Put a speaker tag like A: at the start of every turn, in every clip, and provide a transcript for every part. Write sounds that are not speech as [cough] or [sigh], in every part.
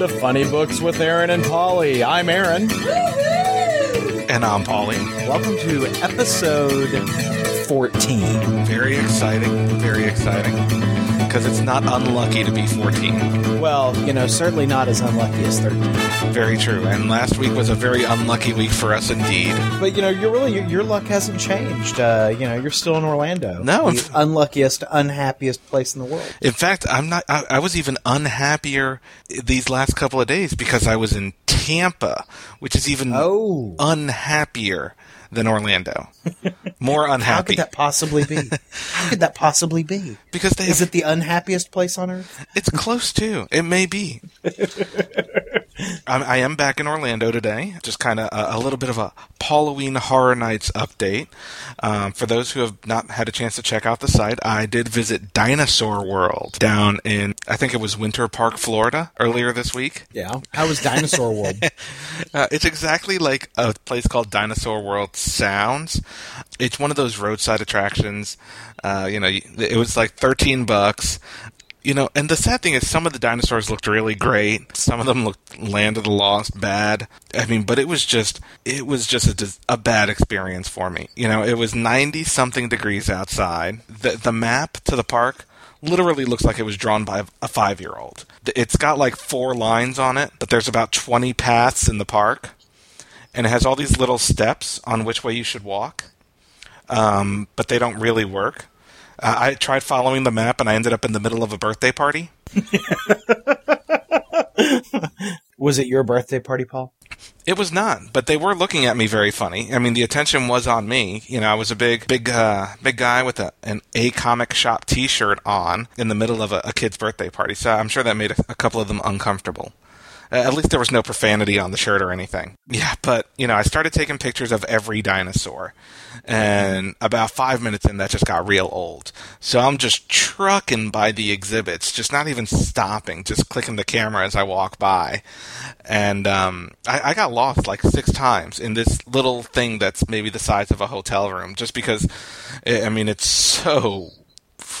A: welcome to Funny Books with Aaron and Polly. I'm Aaron.
B: And I'm Polly.
C: Welcome to episode 14.
B: Very exciting. Very exciting. Because it's not unlucky to be 14.
C: Well, you know, certainly not as unlucky as 13.
B: Very true. And last week was a very unlucky week for us indeed.
C: But, you know, you're really, your, your luck hasn't changed. Uh, you know, you're still in Orlando.
B: No.
C: The unluckiest, unhappiest place in the world.
B: In fact, I'm not, I, I was even unhappier these last couple of days because I was in Tampa, which is even
C: Oh.
B: unhappier than Orlando. More unhappy.
C: How could that possibly be? How could that possibly be?
B: because they
C: Is
B: have,
C: it the unhappiest place on earth?
B: It's close to. It may be. I'm, I am back in Orlando today. Just kind of a, a little bit of a Halloween Horror Nights update. Um, for those who have not had a chance to check out the site, I did visit Dinosaur World down in, I think it was Winter Park, Florida, earlier this week.
C: Yeah. How was Dinosaur World? [laughs]
B: Uh, it's exactly like a place called Dinosaur World sounds. It's one of those roadside attractions. Uh, you know, it was like thirteen bucks. You know, and the sad thing is, some of the dinosaurs looked really great. Some of them looked Land of the Lost bad. I mean, but it was just, it was just a, a bad experience for me. You know, it was ninety something degrees outside. The the map to the park literally looks like it was drawn by a five year old. It's got like four lines on it, but there's about 20 paths in the park. And it has all these little steps on which way you should walk, um, but they don't really work. Uh, I tried following the map and I ended up in the middle of a birthday party. [laughs]
C: Was it your birthday party, Paul?
B: It was not, but they were looking at me very funny. I mean, the attention was on me. You know, I was a big, big, uh, big guy with a, an A comic shop T-shirt on in the middle of a, a kid's birthday party. So I'm sure that made a, a couple of them uncomfortable. Uh, at least there was no profanity on the shirt or anything. Yeah, but you know, I started taking pictures of every dinosaur, and about five minutes in, that just got real old. So I'm just trucking by the exhibits, just not even stopping, just clicking the camera as I walk by, and um, I, I got lost like six times in this little thing that's maybe the size of a hotel room, just because. I I mean, it's so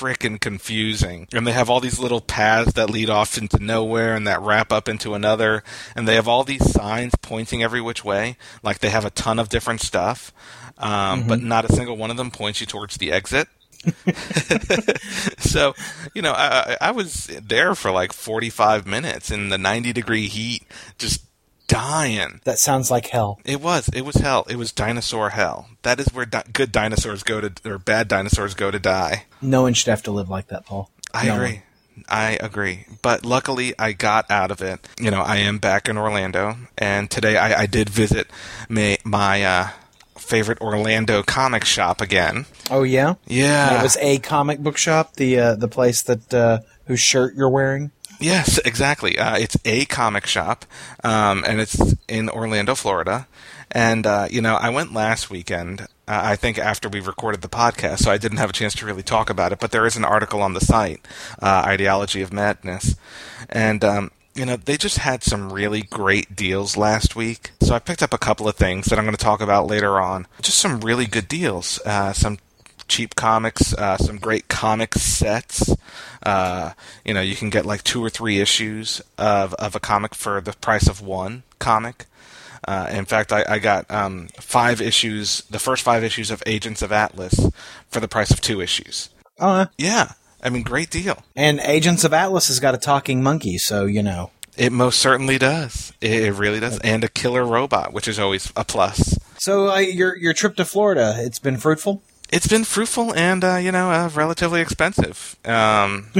B: freaking confusing. And they have all these little paths that lead off into nowhere and that wrap up into another. And they have all these signs pointing every which way. Like they have a ton of different stuff. Um, But not a single one of them points you towards the exit. [laughs] so, you know, I, I I was there for like 45 minutes in the 90 degree heat, just dying.
C: That sounds like hell.
B: It was. It was hell. It was dinosaur hell. That is where di- good dinosaurs go to, or bad dinosaurs go to die.
C: No one should have to live like that, Paul.
B: I
C: No
B: agree. I agree. But luckily, I got out of it. You know, I am back in Orlando, and today I, I did visit my, my uh, favorite Orlando comic shop again.
C: Oh yeah.
B: Yeah.
C: It was a comic book shop, the uh, the place that uh, whose shirt you're wearing.
B: Yes, exactly. Uh, it's a comic shop, um, and it's in Orlando, Florida. And uh, you know, I went last weekend. Uh, I think after we recorded the podcast, so I didn't have a chance to really talk about it. But there is an article on the site, uh, "Ideology of Madness," and um, you know, they just had some really great deals last week. So I picked up a couple of things that I'm going to talk about later on. Just some really good deals. Uh, some cheap comics, uh, some great comic sets. Uh, you know, you can get like two or three issues of, of a comic for the price of one comic. Uh, in fact, I, I got um, five issues, the first five issues of Agents of Atlas for the price of two issues.
C: Uh,
B: Yeah, I mean, great deal.
C: and Agents of Atlas has got a talking monkey, so you know.
B: It most certainly does. It, it really does. And a killer robot, which is always a plus.
C: So uh, your your trip to Florida, it's been fruitful.
B: It's been fruitful and, uh, you know, uh, relatively expensive. Um, [laughs] [laughs]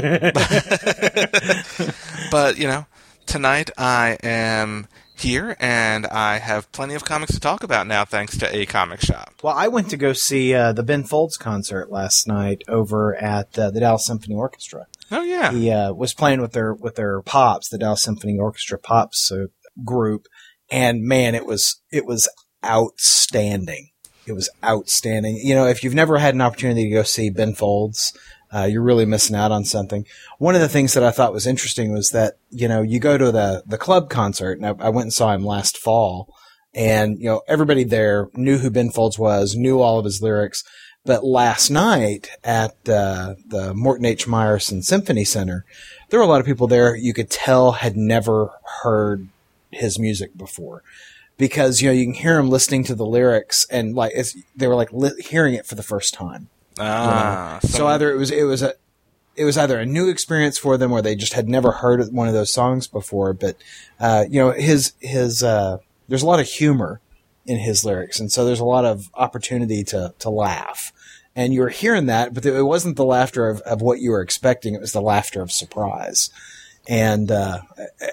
B: but, you know, tonight I am here and I have plenty of comics to talk about now thanks to a comic shop.
C: Well, I went to go see uh, the Ben Folds concert last night over at uh, the Dallas Symphony Orchestra.
B: Oh, yeah.
C: He uh, was playing with their with their pops, the Dallas Symphony Orchestra pops uh, group, and man, it was it was outstanding. It was outstanding. You know, if you've never had an opportunity to go see Ben Folds, uh, you're really missing out on something. One of the things that I thought was interesting was that you know you go to the the club concert, and I, I went and saw him last fall, and you know everybody there knew who Ben Folds was, knew all of his lyrics, But last night at uh, the Morton H. Meyerson Symphony Center, there were a lot of people there you could tell had never heard his music before. Because you know you can hear them listening to the lyrics and like it's, they were like li- hearing it for the first time.
B: Ah,
C: So either it was it was a it was either a new experience for them or they just had never heard one of those songs before. But uh, you know his his uh, there's a lot of humor in his lyrics, and so there's a lot of opportunity to to laugh. And you were hearing that, but it wasn't the laughter of, of what you were expecting. It was the laughter of surprise. And uh,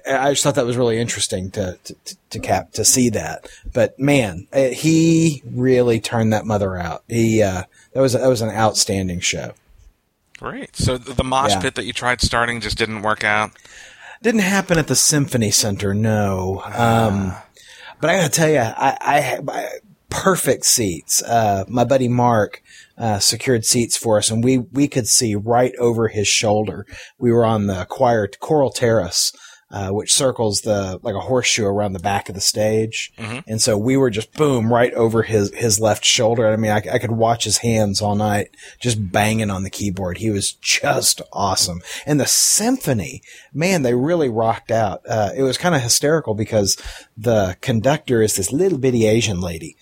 C: I just thought that was really interesting to to, to, cap to see that. But man, uh, he really turned that mother out. He uh, that was that was an outstanding show.
B: Great. So the, mosh
C: Yeah.
B: pit that you tried starting just didn't work out.
C: Didn't happen at the Symphony Center, no. Um, but I gotta tell you, I, I I- perfect seats. Uh, my buddy Mark uh, secured seats for us, and we we could see right over his shoulder. We were on the choir choral terrace. Uh, which circles the like a horseshoe around the back of the stage, and so we were just boom right over his his left shoulder. I mean, I, I could watch his hands all night, just banging on the keyboard. He was just awesome. And the symphony, man, they really rocked out. Uh, it was kind of hysterical because the conductor is this little bitty Asian lady,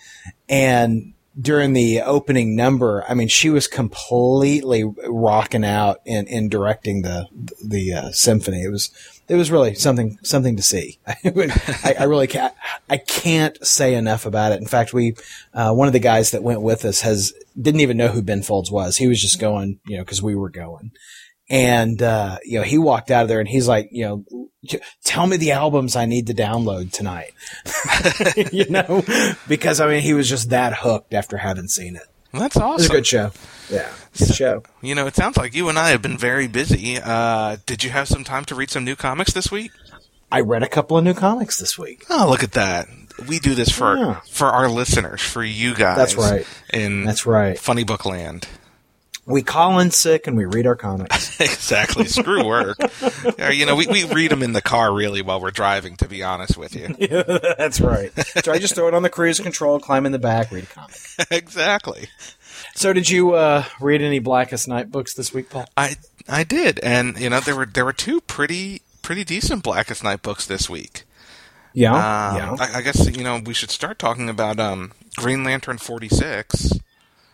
C: and during the opening number, I mean, she was completely rocking out in, in directing the the uh, symphony. It was it was really something something to see. [laughs] I, I really can't I can't say enough about it. In fact, we uh, one of the guys that went with us has didn't even know who Ben Folds was. He was just going, you know, because we were going. And, uh, you know, he walked out of there and he's like, you know, tell me the albums I need to download tonight. [laughs] you know, because I mean, he was just that hooked after having seen it.
B: Well, that's
C: It was a
B: awesome.
C: good show. Yeah. Good show.
B: You know, it sounds like you and I have been very busy. Uh, did you have some time to read some new comics this week?
C: I read a couple of new comics this week.
B: Oh, look at that. We do this for
C: Yeah.
B: for our listeners, for you guys.
C: That's right.
B: In
C: That's right.
B: Funny Book Land.
C: We call in sick and we read our comics. [laughs]
B: exactly. Screw work. [laughs] Yeah, you know, we, we read them in the car really while we're driving, to be honest with you. [laughs]
C: That's right. So I just throw it on the cruise control, climb in the back, read a comic.
B: exactly.
C: So did you uh, read any Blackest Night books this week, Paul?
B: I I did, and you know there were there were two pretty pretty decent Blackest Night books this week.
C: Yeah.
B: Um,
C: yeah.
B: I, I guess you know we should start talking about um, Green Lantern forty six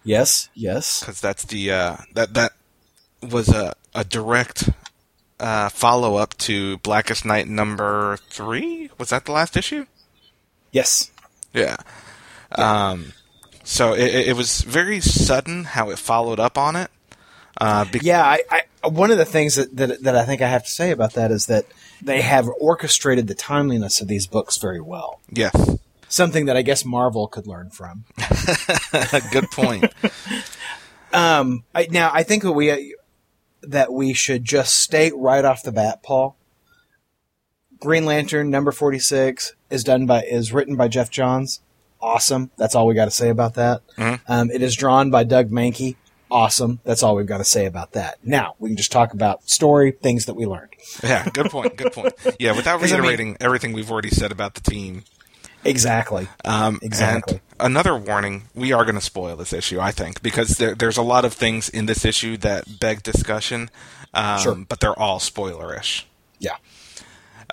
C: yes. Yes.
B: because that's the uh, that that was a a direct uh, follow up to Blackest Night number three. Was that the last issue?
C: Yes.
B: Yeah. Um, so it, it- it was very sudden how it followed up on it. Uh, be-
C: Yeah. I, I one of the things that, that that I think I have to say about that is that they have orchestrated the timeliness of these books very well.
B: Yes.
C: Something that I guess Marvel could learn from. [laughs]
B: Good point.
C: Um, I, now I think that we that we should just state right off the bat, Paul. Green Lantern number forty six is done by is written by Geoff Johns. Awesome. That's all we got to say about that. Um, it is drawn by Doug Mahnke. Awesome. That's all we've got to say about that. Now we can just talk about story things that we learned.
B: Yeah, good point. Good point. Yeah, without [laughs]
C: 'Cause, I mean-
B: reiterating everything we've already said about the team.
C: Exactly.
B: Um,
C: Exactly.
B: Another warning: we are going to spoil this issue, I think, because there, there's a lot of things in this issue that beg discussion, um,
C: Sure.
B: but they're all spoilerish.
C: Yeah.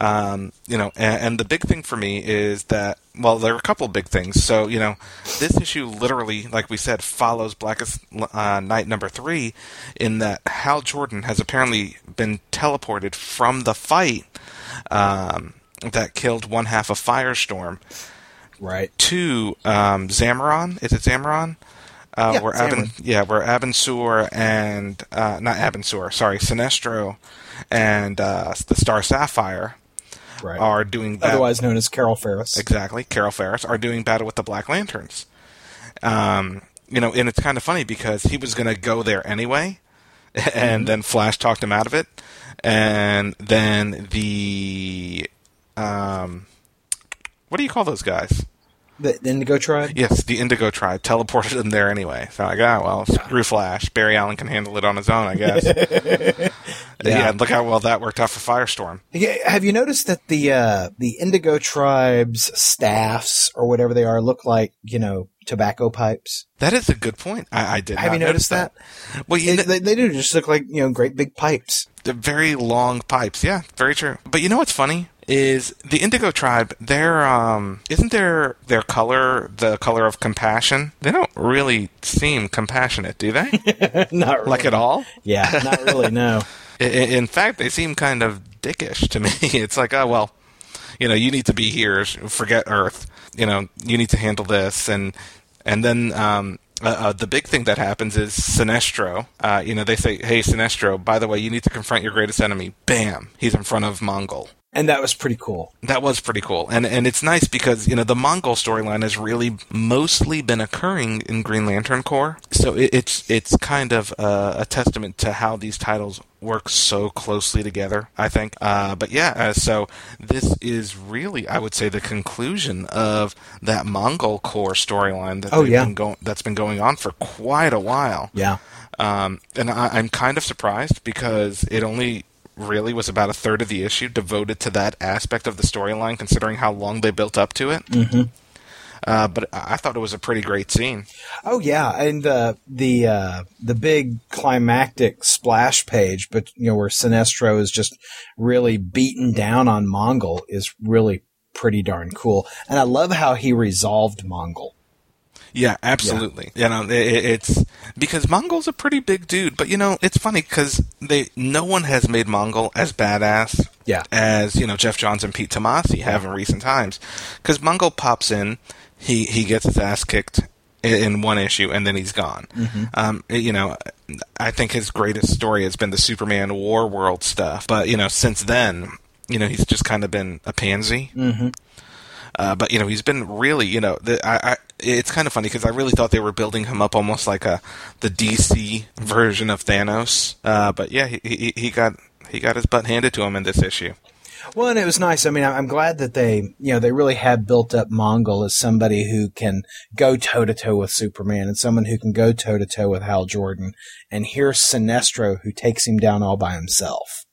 B: Um, you know, and, and the big thing for me is that well, there are a couple of big things. So you know, this issue literally, like we said, follows Blackest uh, Night number three, in that Hal Jordan has apparently been teleported from the fight um, that killed one half of Firestorm
C: Right.
B: to um, Zamaron. Is it Zamaron? Uh,
C: Yeah,
B: where Aben,
C: Zamaron.
B: yeah, where Abin Sur and uh, not Abin Sur, sorry, Sinestro and uh, the Star Sapphire
C: Right.
B: are doing bat-
C: Otherwise known as Carol Ferris.
B: exactly. Carol Ferris are doing battle with the Black Lanterns. Um, you know, and it's kind of funny because he was going to go there anyway, [laughs] and then Flash talked him out of it, and then the um, what do you call those guys?
C: The, the Indigo Tribe.
B: Yes, the Indigo Tribe teleported him there anyway. So like, ah, well, screw Flash. Barry Allen can handle it on his own, I guess. [laughs] yeah. look how well that worked out for Firestorm.
C: Yeah, Have you noticed that the uh, the Indigo Tribe's staffs or whatever they are look like you know tobacco pipes.
B: That is a good point. I, I did.
C: Have
B: not
C: you noticed
B: notice
C: that?
B: Well, you
C: They,
B: kn-
C: they, they do just look like you know great big pipes.
B: the very long pipes. Yeah, very true. But you know what's funny is the Indigo tribe. Their um, isn't their their color the color of compassion? They don't really seem compassionate, do they? [laughs]
C: Not really.
B: like at all?
C: Yeah, not really. No.
B: I- [laughs] I- In fact, they seem kind of dickish to me. [laughs] It's like, oh well, you know, you need to be here. Forget Earth. You know, you need to handle this, and and then um, uh, uh, the big thing that happens is Sinestro. Uh, you know, they say, hey, Sinestro, by the way, you need to confront your greatest enemy. Bam, he's in front of Mongul.
C: And that was pretty cool.
B: That was pretty cool, and and it's nice because you know the Mongul storyline has really mostly been occurring in Green Lantern Corps, so it, it's it's kind of uh, a testament to how these titles work so closely together. I think, uh, but yeah, uh, so this is really, I would say, the conclusion of that Mongul Corps storyline that
C: oh, yeah.
B: Been go- that's been going on for quite a while.
C: Yeah.
B: Um, and I, I'm kind of surprised because it only really was about a third of the issue devoted to that aspect of the storyline, considering how long they built up to it. Mm-hmm. Uh, but I thought it was a pretty great scene.
C: Oh yeah, and uh, the uh, the big climactic splash page, but you know where Sinestro is just really beaten down on Mongul is really pretty darn cool, and I love how he resolved Mongul.
B: Yeah, absolutely. You know, it, it- it's because Mongul's a pretty big dude, but you know, it's funny because they no one has made Mongul as badass
C: Yeah.
B: as you know Geoff Johns and Pete Tomasi have in recent times. Because Mongul pops in, he he gets his ass kicked in, in one issue, and then he's gone. Um, you know, I think his greatest story has been the Superman War World stuff, but you know, since then, you know, he's just kind of been a pansy. Uh, but you know he's been really you know the, I, I it's kind of funny because I really thought they were building him up almost like a the DC version of Thanos. Uh, but yeah, he, he he got he got his butt handed to him in this issue.
C: Well, and it was nice. I mean, I'm glad that they, you know, they really have built up Mongul as somebody who can go toe to toe with Superman and someone who can go toe to toe with Hal Jordan. And here's Sinestro who takes him down all by himself.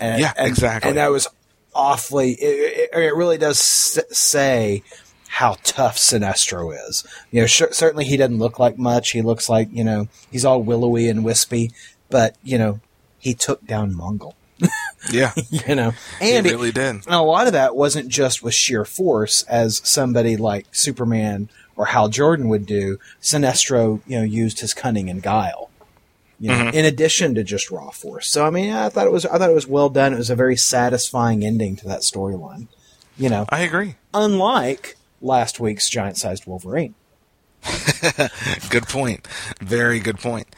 C: And,
B: Yeah,
C: and-
B: exactly.
C: And that was awfully. It, it, it really does say how tough Sinestro is. You know, certainly he doesn't look like much. He looks like you know he's all willowy and wispy, but you know he took down Mongul. [laughs]
B: Yeah, [laughs]
C: You know,
B: he
C: and it-
B: really did.
C: and a lot of that wasn't just with sheer force, as somebody like Superman or Hal Jordan would do. Sinestro, you know, used his cunning and guile, you know, in addition to just raw force. So, I mean, I thought it was, I thought it was well done. It was a very satisfying ending to that storyline. You know,
B: I agree.
C: unlike last week's giant-sized Wolverine. [laughs]
B: Good point. Very good point.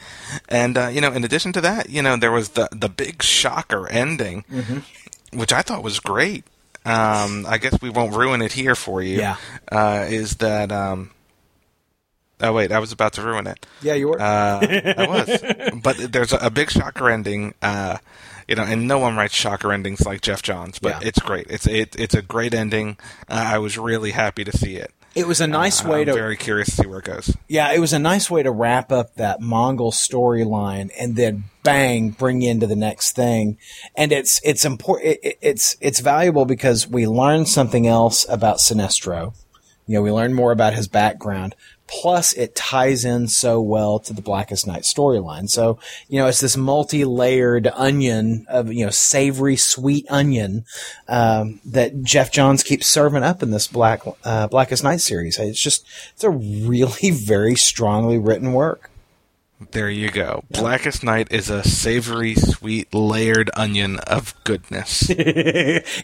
B: And uh, you know, in addition to that, you know, there was the the big shocker ending, which I thought was great. Um, I guess we won't ruin it here for you.
C: Yeah.
B: Uh, is that? Um, oh wait, I was about to ruin it.
C: Yeah, you were.
B: Uh, I was, [laughs] but there's a, a big shocker ending. Uh, you know, and no one writes shocker endings like Geoff Johns, but
C: Yeah.
B: it's great. It's it, it's a great ending. Uh, I was really happy to see it.
C: it was a nice way
B: I'm
C: to
B: very curious to see where it goes.
C: Yeah, it was a nice way to wrap up that Mongul storyline and then bang, bring you into the next thing. And it's, it's important. It, it- it's, it's valuable because we learn something else about Sinestro. You know, we learn more about his background. Plus, it ties in so well to the Blackest Night storyline. So, you know, it's this multi-layered onion of, you know, savory, sweet onion, um, that Geoff Johns keeps serving up in this Black, uh, Blackest Night series. It's just, it's a really [laughs] very strongly written work.
B: There you go. Blackest Night is a savory, sweet, layered onion of goodness. [laughs]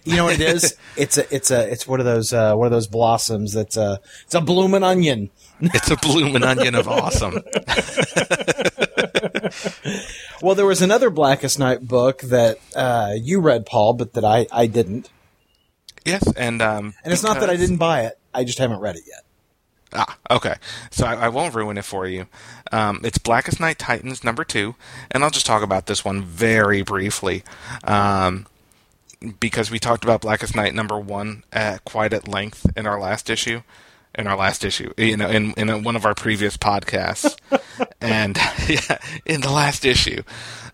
C: You know what it is? it's a, it's a, it's one of those, uh, one of those blossoms that's a, it's a blooming onion.
B: it's a blooming onion of awesome. [laughs]
C: Well, there was another Blackest Night book that, uh, you read, Paul, but that I, I didn't.
B: Yes, and um,
C: And it's not that I didn't buy it. I just haven't read it yet.
B: Ah, okay. So I, I won't ruin it for you. Um, it's Blackest Night Titans number two, and I'll just talk about this one very briefly, um, because we talked about Blackest Night number one at quite at length in our last issue. In our last issue, you know, in in one of our previous podcasts, [laughs] and [laughs] yeah, in the last issue,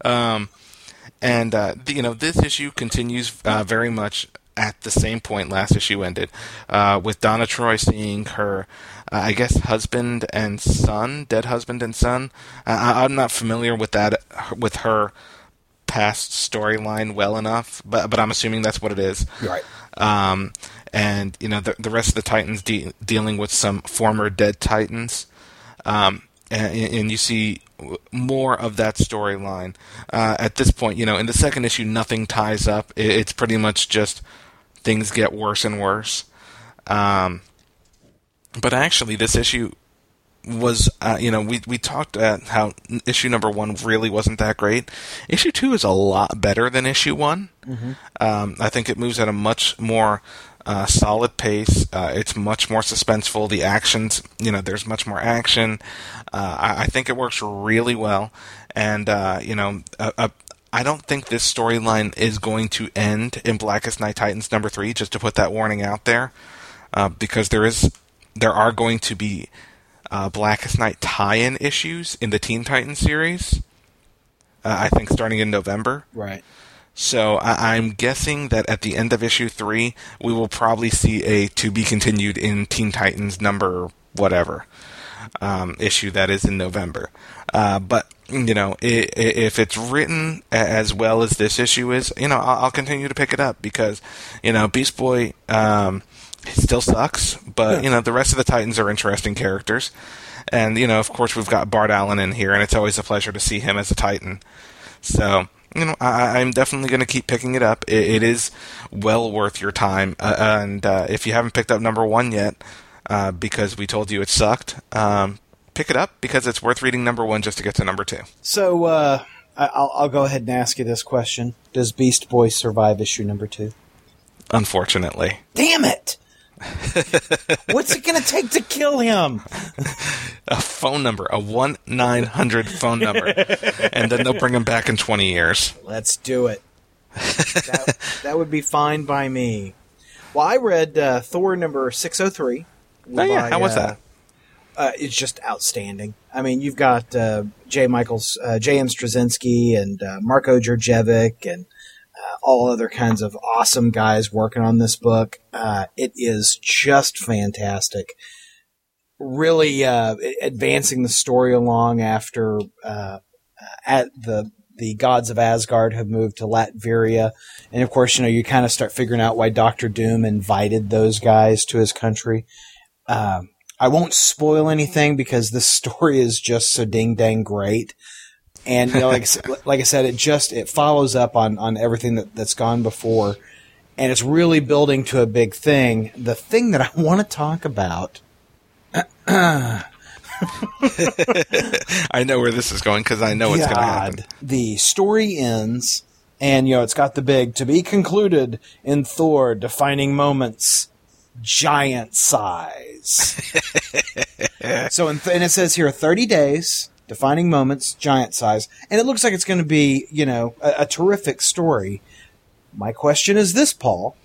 B: um, and uh, the, you know, this issue continues uh, very much at the same point last issue ended, uh, with Donna Troy seeing her, uh, I guess, husband and son, dead husband and son. I, I'm not familiar with that, with her past storyline well enough, but but I'm assuming that's what it is.
C: Right.
B: Um, and you know the the rest of the Titans de- dealing with some former dead Titans. Um, and, and you see more of that storyline uh, at this point. You know, in the second issue, nothing ties up. It's pretty much just things get worse and worse. Um, but actually, this issue was, uh, you know, we we talked at how issue number one really wasn't that great. Issue two is a lot better than issue one. Mm-hmm. Um, I think it moves at a much more uh, solid pace. Uh, it's much more suspenseful. The actions, you know, there's much more action. Uh, I, I, think it works really well, and uh, you know, I don't think this storyline is going to end in Blackest Night Titans number three. Just to put that warning out there, uh, because there is there are going to be uh, Blackest Night tie-in issues in the Teen Titans series. I think starting in November.
C: Right.
B: So I- am guessing that at the end of issue three, we will probably see a to be continued in Teen Titans number whatever um, issue that is in November. Uh, but you know, it, it, if it's written as well as this issue is, you know, I'll, I'll continue to pick it up because you know, Beast Boy um, still sucks, but you know, the rest of the Titans are interesting characters. And you know, of course, we've got Bart Allen in here, and it's always a pleasure to see him as a Titan. So you know, I, am definitely going to keep picking it up. It, it is well worth your time. Uh, and uh, if you haven't picked up number one yet, uh, because we told you it sucked, um, pick it up because it's worth reading number one just to get to number two.
C: So uh, I'll, I'll go ahead and ask you this question: Does Beast Boy survive issue number two?
B: Unfortunately.
C: Damn it! [laughs] What's it going to take to kill him?
B: A phone number, a one nine hundred phone number, and then they'll bring him back in twenty years.
C: Let's do it. that, that would be fine by me. Well, I read uh, Thor number six hundred three.
B: Oh yeah, how was
C: uh,
B: that?
C: Uh, it's just outstanding. I mean, you've got uh, J. Michaels, uh, J. M. Straczynski, and uh, Marko Djurdjevic, and all other kinds of awesome guys working on this book. Uh, it is just fantastic. Really uh, advancing the story along after uh, at the the gods of Asgard have moved to Latveria, and of course, you know you kind of start figuring out why Doctor Doom invited those guys to his country. Um, I won't spoil anything because this [laughs] story is just so ding dang great and you know, like [laughs] like I said, it just it follows up on on everything that that's gone before, and it's really building to a big thing. The thing that I [laughs] want to talk about. [laughs]
B: I know where this is going because I know it's going to happen.
C: The story ends, and you know it's got the big to be concluded in Thor defining moments, giant size. so, th- and it says here thirty days defining moments, giant size, and it looks like it's going to be, you know, a, a terrific story. My question is this, Paul: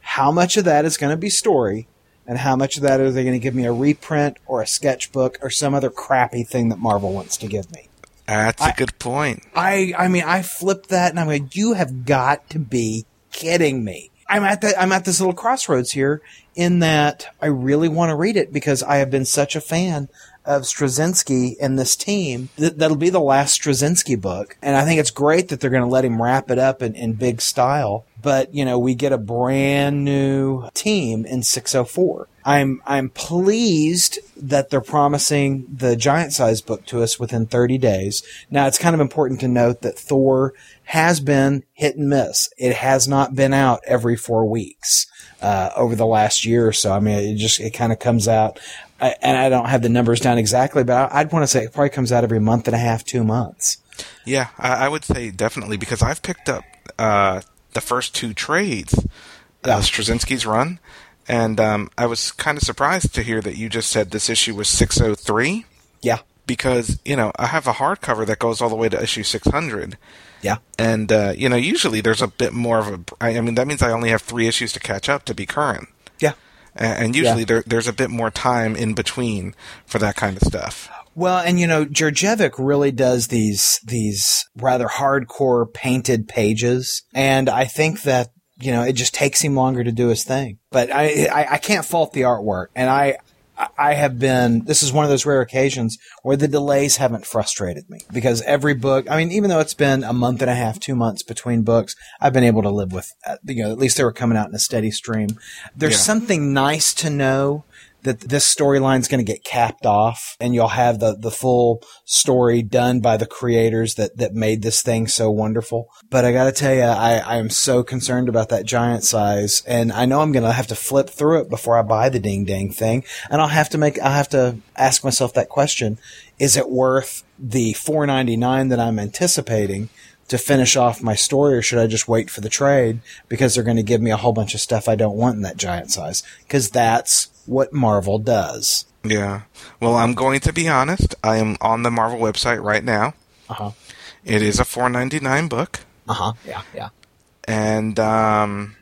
C: How much of that is going to be story, and how much of that are they going to give me a reprint or a sketchbook or some other crappy thing that Marvel wants to give me?
B: That's a good point.
C: I, I mean, I flipped that, and I'm like, you have got to be kidding me. I'm at that. I'm at this little crossroads here in that I really want to read it because I have been such a fan of Straczynski and this team. Th- that'll be the last Straczynski book. And I think it's great that they're going to let him wrap it up in, in big style. But, you know, we get a brand new team in 604. I'm I'm pleased that they're promising the giant size book to us within 30 days. Now it's kind of important to note that Thor has been hit and miss. It has not been out every four weeks uh, over the last year or so. I mean, it just it kind of comes out I, and I don't have the numbers down exactly, but I'd want to say it probably comes out every month and a half, two months.
B: Yeah, I, I would say definitely because I've picked up uh, the first two trades, uh, yeah. uh, Straczynski's run, and um, I was kind of surprised to hear that you just said this issue was 603.
C: Yeah.
B: Because, you know, I have a hardcover that goes all the way to issue 600.
C: Yeah.
B: And, uh, you know, usually there's a bit more of a. I mean, that means I only have three issues to catch up to be current and usually yeah. there, there's a bit more time in between for that kind of stuff.
C: Well, and you know, Djurdjevic really does these these rather hardcore painted pages, and I think that you know, it just takes him longer to do his thing. But I, I, I can't fault the artwork. And I, I have been, this is one of those rare occasions where the delays haven't frustrated me because every book, I mean, even though it's been a month and a half, two months between books, I've been able to live with, uh, you know, at least they were coming out in a steady stream. There's
B: Yeah.
C: something nice to know that this storyline's going to get capped off and you'll have the, the full story done by the creators that, that made this thing so wonderful. But I got to tell you, I, I am so concerned about that giant size and I know I'm going to have to flip through it before I buy the ding dang thing. And I'll have to make, I'll have to ask myself that question. Is it worth the 499 that I'm anticipating? To finish off my story, or should I just wait for the trade because they're going to give me a whole bunch of stuff I don't want in that giant size? Because that's what Marvel does.
B: Yeah. Well, I'm going to be honest. I am on the Marvel website right now.
C: Uh huh.
B: It is a 4.99 book,
C: Uh huh. Yeah. Yeah.
B: and um,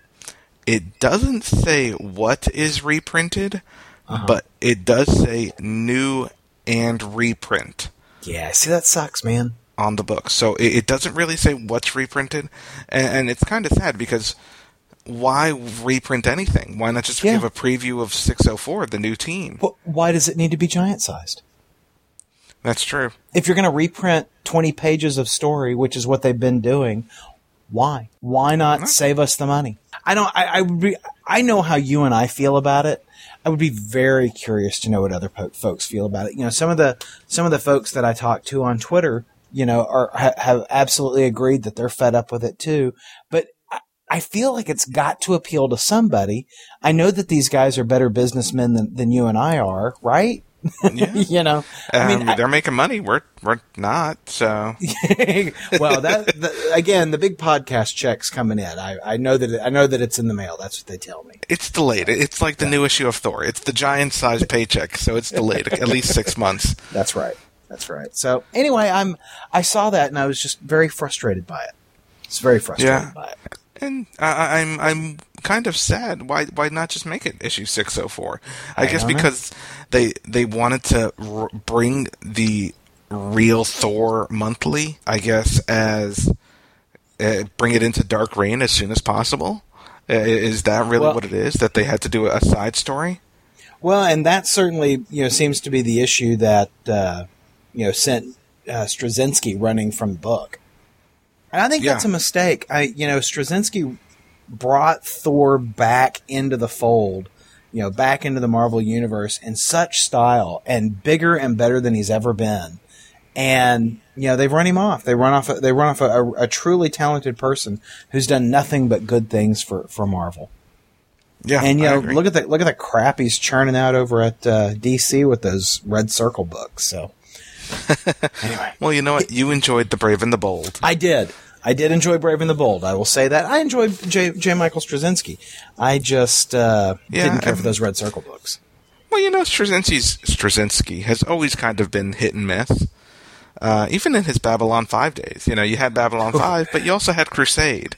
B: it doesn't say what is reprinted, but it does say new and reprint
C: Yeah. See, that sucks, man.
B: On the book. So it, it doesn't really say what's reprinted, and, and it's kind of sad because why reprint anything? Why not just
C: Yeah.
B: give a preview of 604, the new team?
C: But why does it need to be giant sized?
B: That's true.
C: If you're going to reprint 20 pages of story, which is what they've been doing, why? Why not save us the money? I don't. I, I. I know how you and I feel about it. I would be very curious to know what other po- folks feel about it. You know, some of the some of the folks that I talk to on Twitter, you know, are ha, have absolutely agreed that they're fed up with it too. But I, I feel like it's got to appeal to somebody. I know that these guys are better businessmen than, than you and I are, right?
B: Yeah. [laughs]
C: you know, I mean,
B: Um, they're making money. We're we're not. So [laughs]
C: well, that the, again, the big podcast checks coming in. I, I know that it, I know that it's in the mail. That's what they tell me.
B: it's delayed. It's like the new issue of Thor. It's the giant size paycheck, so it's delayed at least six months.
C: That's right. That's right. So anyway, I'm I saw that and I was just very frustrated by it. It's very frustrated
B: Yeah.
C: by it.
B: And I, I- I'm I'm kind of sad. Why why not just make it issue six oh four? I,
C: I
B: guess
C: don't know.
B: because they they wanted to r- bring the real Thor monthly. I guess as uh, bring it into Dark Reign as soon as possible. Uh, is that really
C: Well-
B: what it is? That they had to do a side story?
C: Well, and that certainly you know seems to be the issue that uh, you know sent uh, Straczynski running from the book. And I think
B: Yeah.
C: that's a mistake. I you know Straczynski brought Thor back into the fold, you know, back into the Marvel universe in such style and bigger and better than he's ever been. And you know they've run him off. They run off. A, they run off a, a, a truly talented person who's done nothing but good things for for Marvel.
B: Yeah,
C: And you know, look at the look at the crap he's churning out over at uh, DC with those Red Circle books. So [laughs] anyway,
B: Well, you know what? You enjoyed the Brave and the Bold.
C: I did. I did enjoy Brave and the Bold. I will say that I enjoyed J. J. Michael Straczynski. I just uh,
B: Yeah,
C: didn't care for those Red Circle books.
B: Well, you know, Straczynski's Straczynski has always kind of been hit and miss. Uh, even in his Babylon 5 days. You know, you had Babylon 5, but you also had Crusade.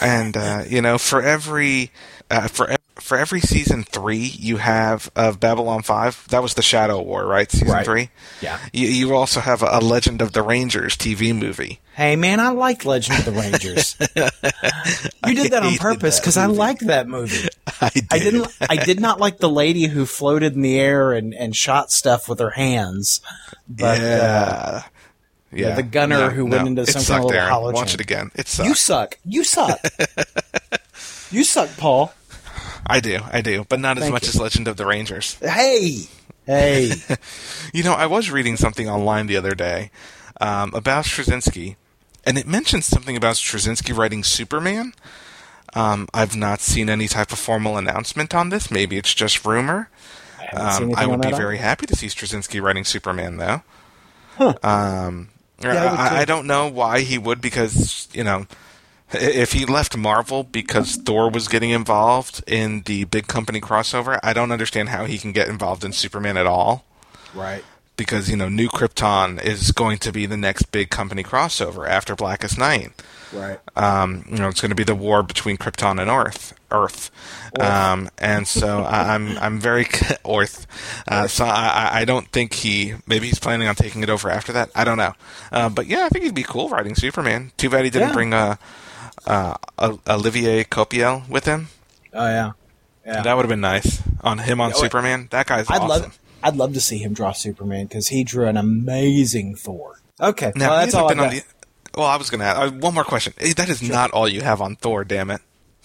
B: And, uh, you know, for every, uh, for, for every season three you have of Babylon 5, that was the Shadow War, right? Season
C: Right.
B: three?
C: Yeah.
B: You, you also have a, Legend of the Rangers TV movie.
C: Hey man, I like Legend of the Rangers. [laughs] you did that on purpose because I liked that movie. [laughs]
B: I did.
C: I didn't. I did not like the lady who floated in the air and, and shot stuff with her hands. But uh,
B: yeah. yeah.
C: the gunner who went into some kind of hollow
B: Watch it again. It sucked.
C: you suck. You suck. [laughs] you suck, Paul.
B: I do, I do, but not as much
C: you.
B: as Legend of the Rangers.
C: Hey, hey. [laughs]
B: You know, I was reading something online the other day um, about Straczynski, and it mentions something about Straczynski writing Superman. Um, I've not seen any type of formal announcement on this. Maybe it's just rumor.
C: I
B: Um, I would be very happy to see Straczynski writing Superman, though. Um,
C: Yeah, I
B: I. I don't know why he would, because you know, if he left Marvel because Thor was getting involved in the big company crossover, I don't understand how he can get involved in Superman at all
C: Right.
B: because you know New Krypton is going to be the next big company crossover after Blackest Night.
C: Right.
B: Um, you know, it's going to be the war between Krypton and Earth. Earth, um, and so [laughs] I'm I'm very [laughs] Earth. Uh, so I, I- I don't think he maybe he's planning on taking it over after that. I don't know, uh, but yeah, I think he'd be cool writing Superman. Too bad he didn't
C: Yeah.
B: bring a uh, Olivier Coipel with him.
C: Oh yeah, yeah.
B: That would have been nice on him on
C: Yeah,
B: Superman. That guy's
C: I'd
B: awesome.
C: love I'd love to see him draw Superman because he drew an amazing Thor. Okay,
B: Now,
C: well that's all I got.
B: the- well, I was going to add uh, one more question. Eh, That is not all you have on Thor, damn it. [laughs]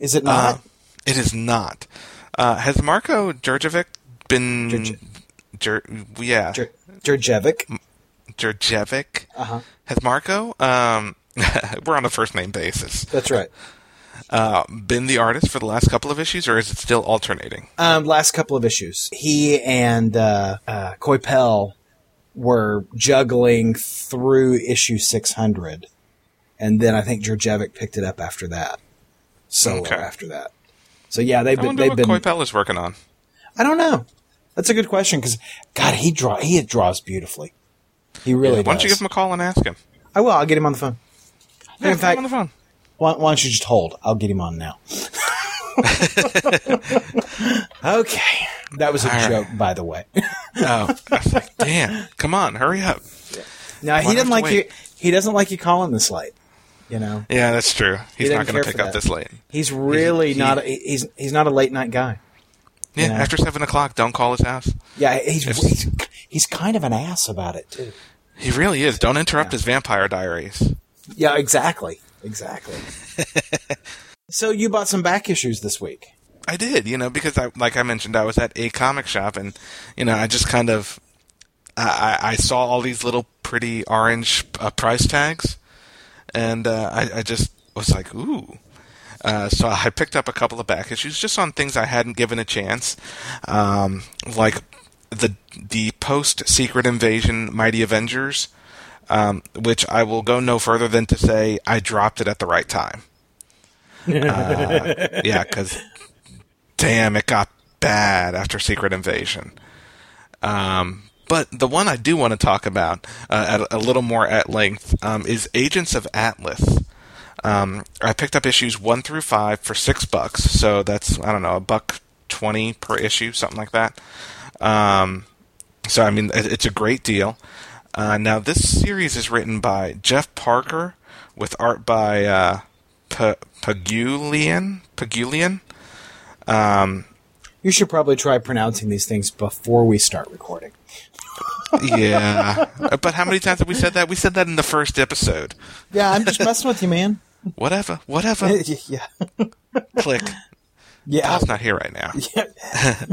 C: Is it not?
B: Uh, it is not. Uh, has Marko Djurdjevic been?
C: Djurje-
B: Djur- yeah,
C: Djurdjevic.
B: Djurdjevic.
C: Uh-huh.
B: Has Marko? Um, [laughs] we're on a first name basis.
C: That's right.
B: Uh, been the artist for the last couple of issues, or is it still alternating?
C: Um, last couple of issues, he and uh, uh, Coipel were juggling through issue 600, and then I think Djurdjevic picked it up after that. Solo
B: Okay.
C: after that. So yeah, they've
B: I
C: been.
B: wonder
C: They've
B: what
C: been.
B: Coipel is working on.
C: I don't know. That's a good question because God, he draw he draws beautifully. He really
B: Why
C: does.
B: don't you give him a call and ask him?
C: I will. I'll get him on the phone.
B: Yeah,
C: in fact,
B: on the phone.
C: why, why don't you just hold? I'll get him on now. [laughs] okay, that was a
B: All right.
C: joke, by the way.
B: Oh, I was like, damn! Come on, hurry up.
C: now he doesn't like
B: wait?
C: you. He doesn't like you calling this late. You know,
B: Yeah, that's true. He's
C: doesn't
B: going to pick up
C: that.
B: this late.
C: he's really
B: he-
C: not. A, he's he's not a late night guy.
B: Yeah,
C: know?
B: after seven o'clock, don't call his house.
C: Yeah, he's
B: If-
C: he's, he's kind of an ass about it too.
B: He really is. Don't interrupt his vampire diaries.
C: Yeah, exactly, exactly. [laughs] so you bought some back issues this week.
B: I did, you know, because I, like I mentioned, I was at a comic shop, and you know, I just kind of, I, I saw all these little pretty orange uh, price tags, and uh, I, I just was like, ooh. Uh, so I picked up a couple of back issues just on things I hadn't given a chance, um, like the the post Secret Invasion Mighty Avengers, um, which I will go no further than to say I dropped it at the right time. [laughs] Uh, yeah, because damn, it got bad after Secret Invasion. Um, but the one I do want to talk about uh, at a little more at length um, is Agents of Atlas. Um, I picked up issues one through five for six bucks, so that's I don't know a buck twenty per issue, something like that. Um, so I mean, it- it's a great deal. Uh, now this series is written by Jeff Parker with art by uh, P- Pagulayan. Pagulayan. Um,
C: You should probably try pronouncing these things before we start recording.
B: yeah, but how many times have we said that? We said that in the first episode.
C: Yeah, I'm just messing with you, man.
B: Whatever, whatever. [laughs]
C: yeah,
B: Click.
C: Yeah,
B: Paul's not here right now. [laughs]
C: yeah.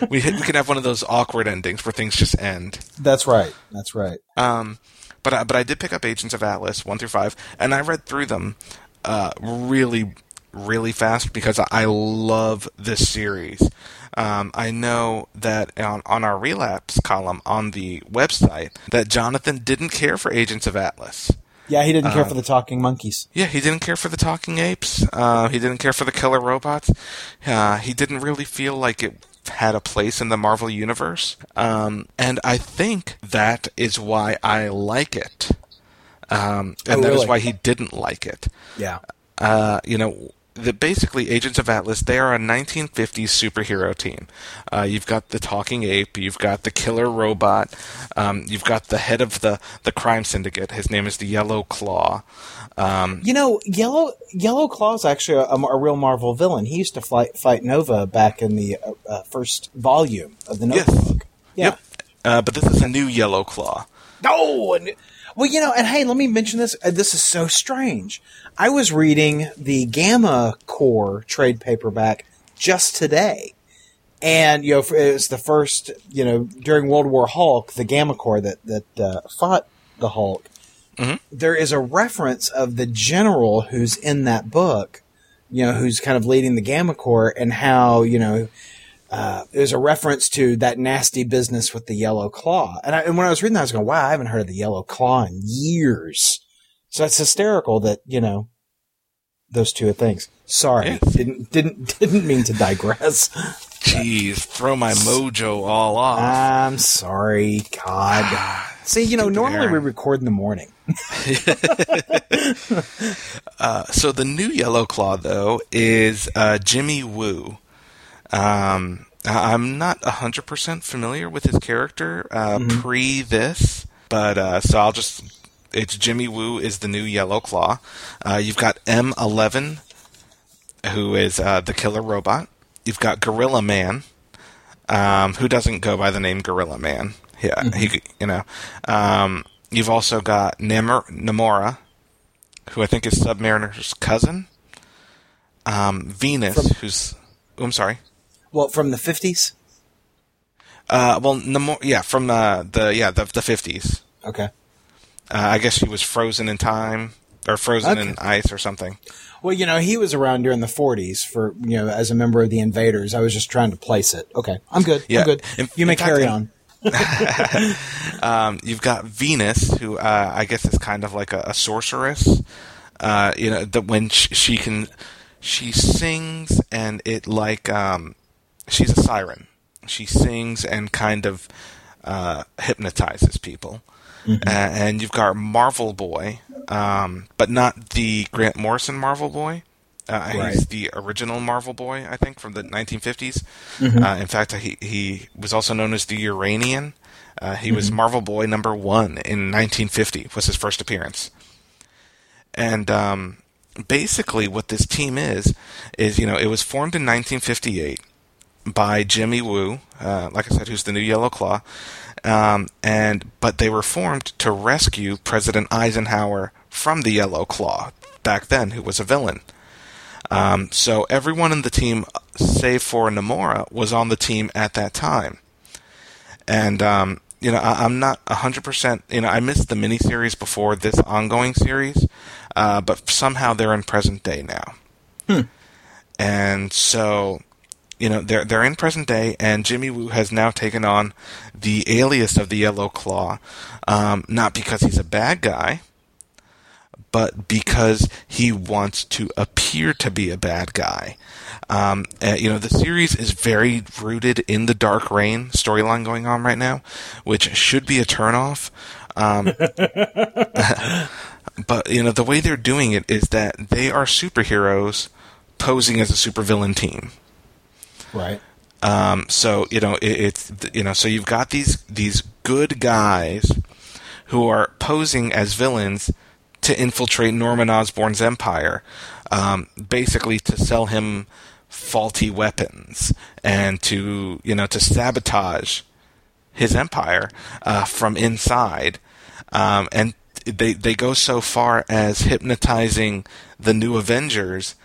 C: [laughs]
B: We we can have one of those awkward endings where things just end.
C: That's right. That's right.
B: Um, but I, but I did pick up Agents of Atlas one through five, and I read through them uh, really really fast because I love this series. Um, I know that on, on our relapse column on the website that Jonathan didn't care for Agents of Atlas.
C: Yeah, he didn't care
B: Um,
C: for the talking monkeys.
B: Yeah, he didn't care for the talking apes. Uh, he didn't care for the killer robots. Uh, he didn't really feel like it had a place in the Marvel universe. Um, and I think that is why I like it. Um, and
C: Oh,
B: that is
C: really?
B: why he didn't like it.
C: Yeah.
B: Uh, you know, the basically Agents of Atlas. They are a 1950s superhero team. Uh, you've got the talking ape. You've got the killer robot. Um, you've got the head of the the crime syndicate. His name is the Yellow Claw. Um,
C: You know, Yellow Yellow Claw is actually a, a real Marvel villain. He used to fight fight Nova back in the uh, uh, first volume of the Nova
B: Yes.
C: book. Yeah.
B: Yep. Uh, but this is a new Yellow Claw.
C: No, and well, you know, and hey, let me mention this. Uh, this is so strange. I was reading the Gamma Corps trade paperback just today, and you know, it was the first, you know, during World War Hulk, the Gamma Corps that that uh, fought the Hulk. There is a reference of the general who's in that book, you know, who's kind of leading the Gamma Corps, and how you know uh, there's a reference to that nasty business with the yellow claw. And, I, and when I was reading that, I was going, wow, I haven't heard of the yellow claw in years. So it's hysterical that, you know, those two things. Sorry.
B: Yes.
C: Didn't, didn't, didn't mean to digress.
B: Jeez, throw my mojo all off.
C: I'm sorry. God. See, you know, normally we record in the morning. [laughs] [laughs]
B: Uh, so the new Yellow Claw, though, is uh, Jimmy Woo. Um, I'm not 100% familiar with his character uh, pre this, but uh, so I'll just it's Jimmy Woo is the new Yellow Claw. Uh, you've got M11, who is uh, the killer robot. You've got Gorilla Man, um, who doesn't go by the name Gorilla Man. Yeah, he, you know. Um, you've also got Namor- Namora, who I think is Submariner's cousin. Um, Venus, who's oh, I'm sorry.
C: Well, from the 50s?
B: Uh, well, Namor- yeah, from uh, the yeah the the fifties.
C: Okay.
B: Uh, I guess she was frozen in time or frozen in ice or something.
C: Well, you know, he was around during the 40s for, you know, as a member of the Invaders. I was just trying to place it. Okay. I'm good.
B: Yeah.
C: I'm good.
B: In-
C: you may
B: in fact,
C: carry on. [laughs]
B: Um, you've got Venus, who uh, I guess is kind of like a, a sorceress. Uh, you know, that when she, she can, she sings and it like um, she's a siren. She sings and kind of uh, hypnotizes people. Uh, and you've got Marvel Boy, um, but not the Grant Morrison Marvel Boy. Uh, He's the original Marvel Boy, I think, from the 1950s. Uh, in fact, he he was also known as the Uranian. Uh, he was Marvel Boy number one in 1950. Was his first appearance. And um, basically, what this team is is you know it was formed in 1958 by Jimmy Woo, uh, like I said, who's the new Yellow Claw, um, and but they were formed to rescue President Eisenhower from the Yellow Claw back then, who was a villain. Um, so everyone in the team, save for Namora, was on the team at that time. And um, you know, I, I'm not hundred percent. You know, I missed the miniseries before this ongoing series, uh, but somehow they're in present day now. And so, you know, they're they're in present day, and Jimmy Woo has now taken on the alias of the Yellow Claw, um, not because he's a bad guy, but because he wants to appear to be a bad guy. Um, uh, you know, the series is very rooted in the Dark Reign storyline going on right now, which should be a turnoff. Um, [laughs] but you know, the way they're doing it is that they are superheroes posing as a supervillain team.
C: Right.
B: Um, so you know it, it's you know so you've got these these good guys who are posing as villains to infiltrate Norman Osborn's empire, um, basically to sell him faulty weapons and to you know to sabotage his empire uh, from inside, um, and they they go so far as hypnotizing the new Avengers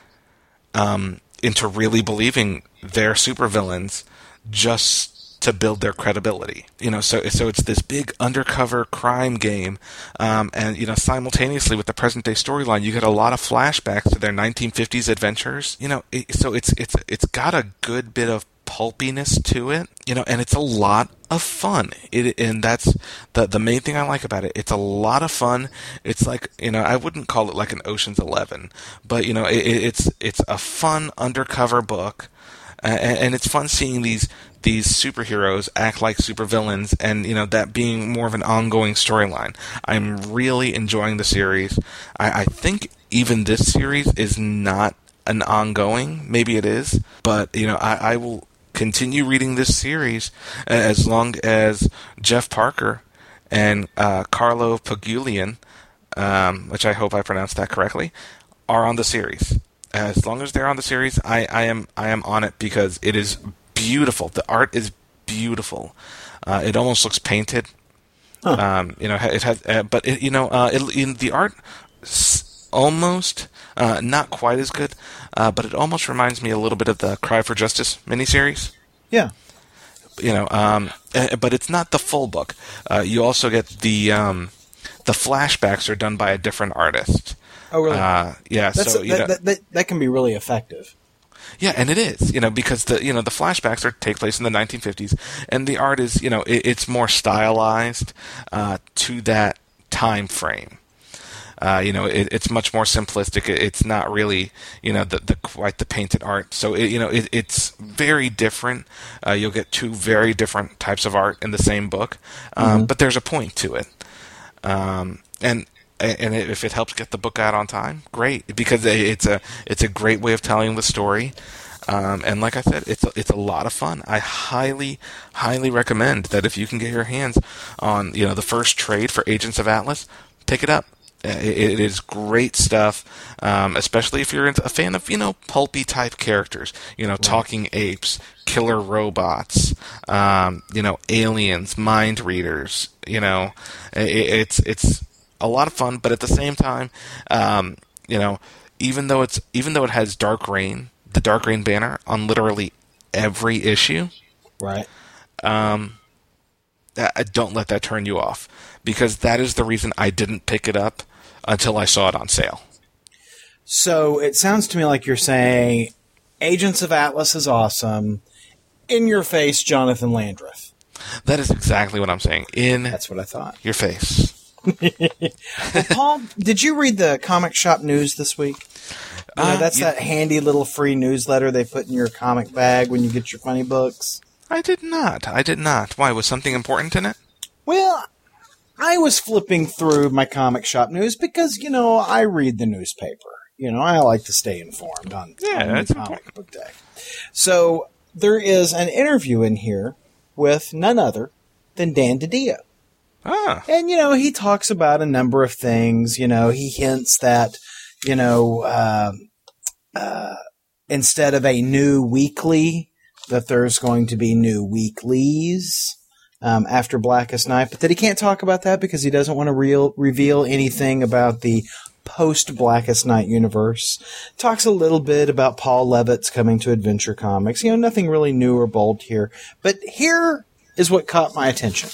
B: um, into really believing they're supervillains just to build their credibility. You know, so so it's this big undercover crime game, um, and you know, simultaneously with the present day storyline, you get a lot of flashbacks to their 1950s adventures. You know, it, so it's it's it's got a good bit of pulpiness to it, you know, and it's a lot of fun. It and that's the the main thing I like about it. It's a lot of fun. It's like you know, I wouldn't call it like an Ocean's Eleven, but you know, it, it's it's a fun undercover book, and, and it's fun seeing these these superheroes act like supervillains, and you know that being more of an ongoing storyline. I'm really enjoying the series. I, I think even this series is not an ongoing. Maybe it is, but you know, I, I will continue reading this series as long as Jeff Parker and uh, Carlo Pagulayan, um, which I hope I pronounced that correctly, are on the series. As long as they're on the series, I, I am I am on it because it is beautiful. The art is beautiful. Uh, it almost looks painted. Um, you know, it has, uh, but it, you know, uh, it, in the art s- almost uh, not quite as good, uh, but it almost reminds me a little bit of the Cry for Justice miniseries
C: Yeah.
B: you know, um, uh, but it's not the full book. Uh, you also get the um, the flashbacks are done by a different artist.
C: Oh, really?
B: Uh, yeah,
C: That's
B: so you know,
C: that, that, that, that can be really effective.
B: yeah, and it is, you know, because the you know the flashbacks are take place in the 1950s, and the art is you know it, it's more stylized uh, to that time frame. Uh, you know, it, it's much more simplistic. It- It's not really, you know, the, the quite the painted art. So, it, you know, it, it's very different. Uh, you'll get two very different types of art in the same book, um, but there's a point to it. Um, and and if it helps get the book out on time, great, because it's a it's a great way of telling the story. Um, and like I said, it's a, it's a lot of fun. I highly, highly recommend that if you can get your hands on you know the first trade for Agents of Atlas, pick it up. It, is great stuff, um, especially if you're a fan of you know pulpy type characters. You know, talking apes, killer robots, um, you know, aliens, mind readers. You know, it, it's it's a lot of fun, but at the same time, um, you know, even though it's even though it has Dark Reign, the Dark Reign banner on literally every issue,
C: Right.
B: um, don't let that turn you off because that is the reason I didn't pick it up until I saw it on sale.
C: So it sounds to me like you're saying Agents of Atlas is awesome. In your face, Jonathan Landreth.
B: That is exactly what I'm saying. In
C: That's what I thought.
B: your face. [laughs]
C: Paul, did you read the comic shop news this week? You know,
B: Uh,
C: that's
B: yeah.
C: that handy little free newsletter they put in your comic bag when you get your funny books.
B: I did not. I did not. Why? Was something important in it?
C: Well, I was flipping through my comic shop news because, you know, I read the newspaper. You know, I like to stay informed on,
B: Yeah,
C: on
B: that's
C: comic
B: important.
C: book day. So there is an interview in here with none other than Dan DiDio.
B: Ah,
C: And, you know, he talks about a number of things. You know, he hints that, you know, um uh, instead of a new weekly, that there's going to be new weeklies um, after Blackest Night, but that he can't talk about that because he doesn't want to real, reveal anything about the post Blackest Night universe. Talks a little bit about Paul Levitz coming to Adventure Comics. You know, nothing really new or bold here. But here is what caught my attention.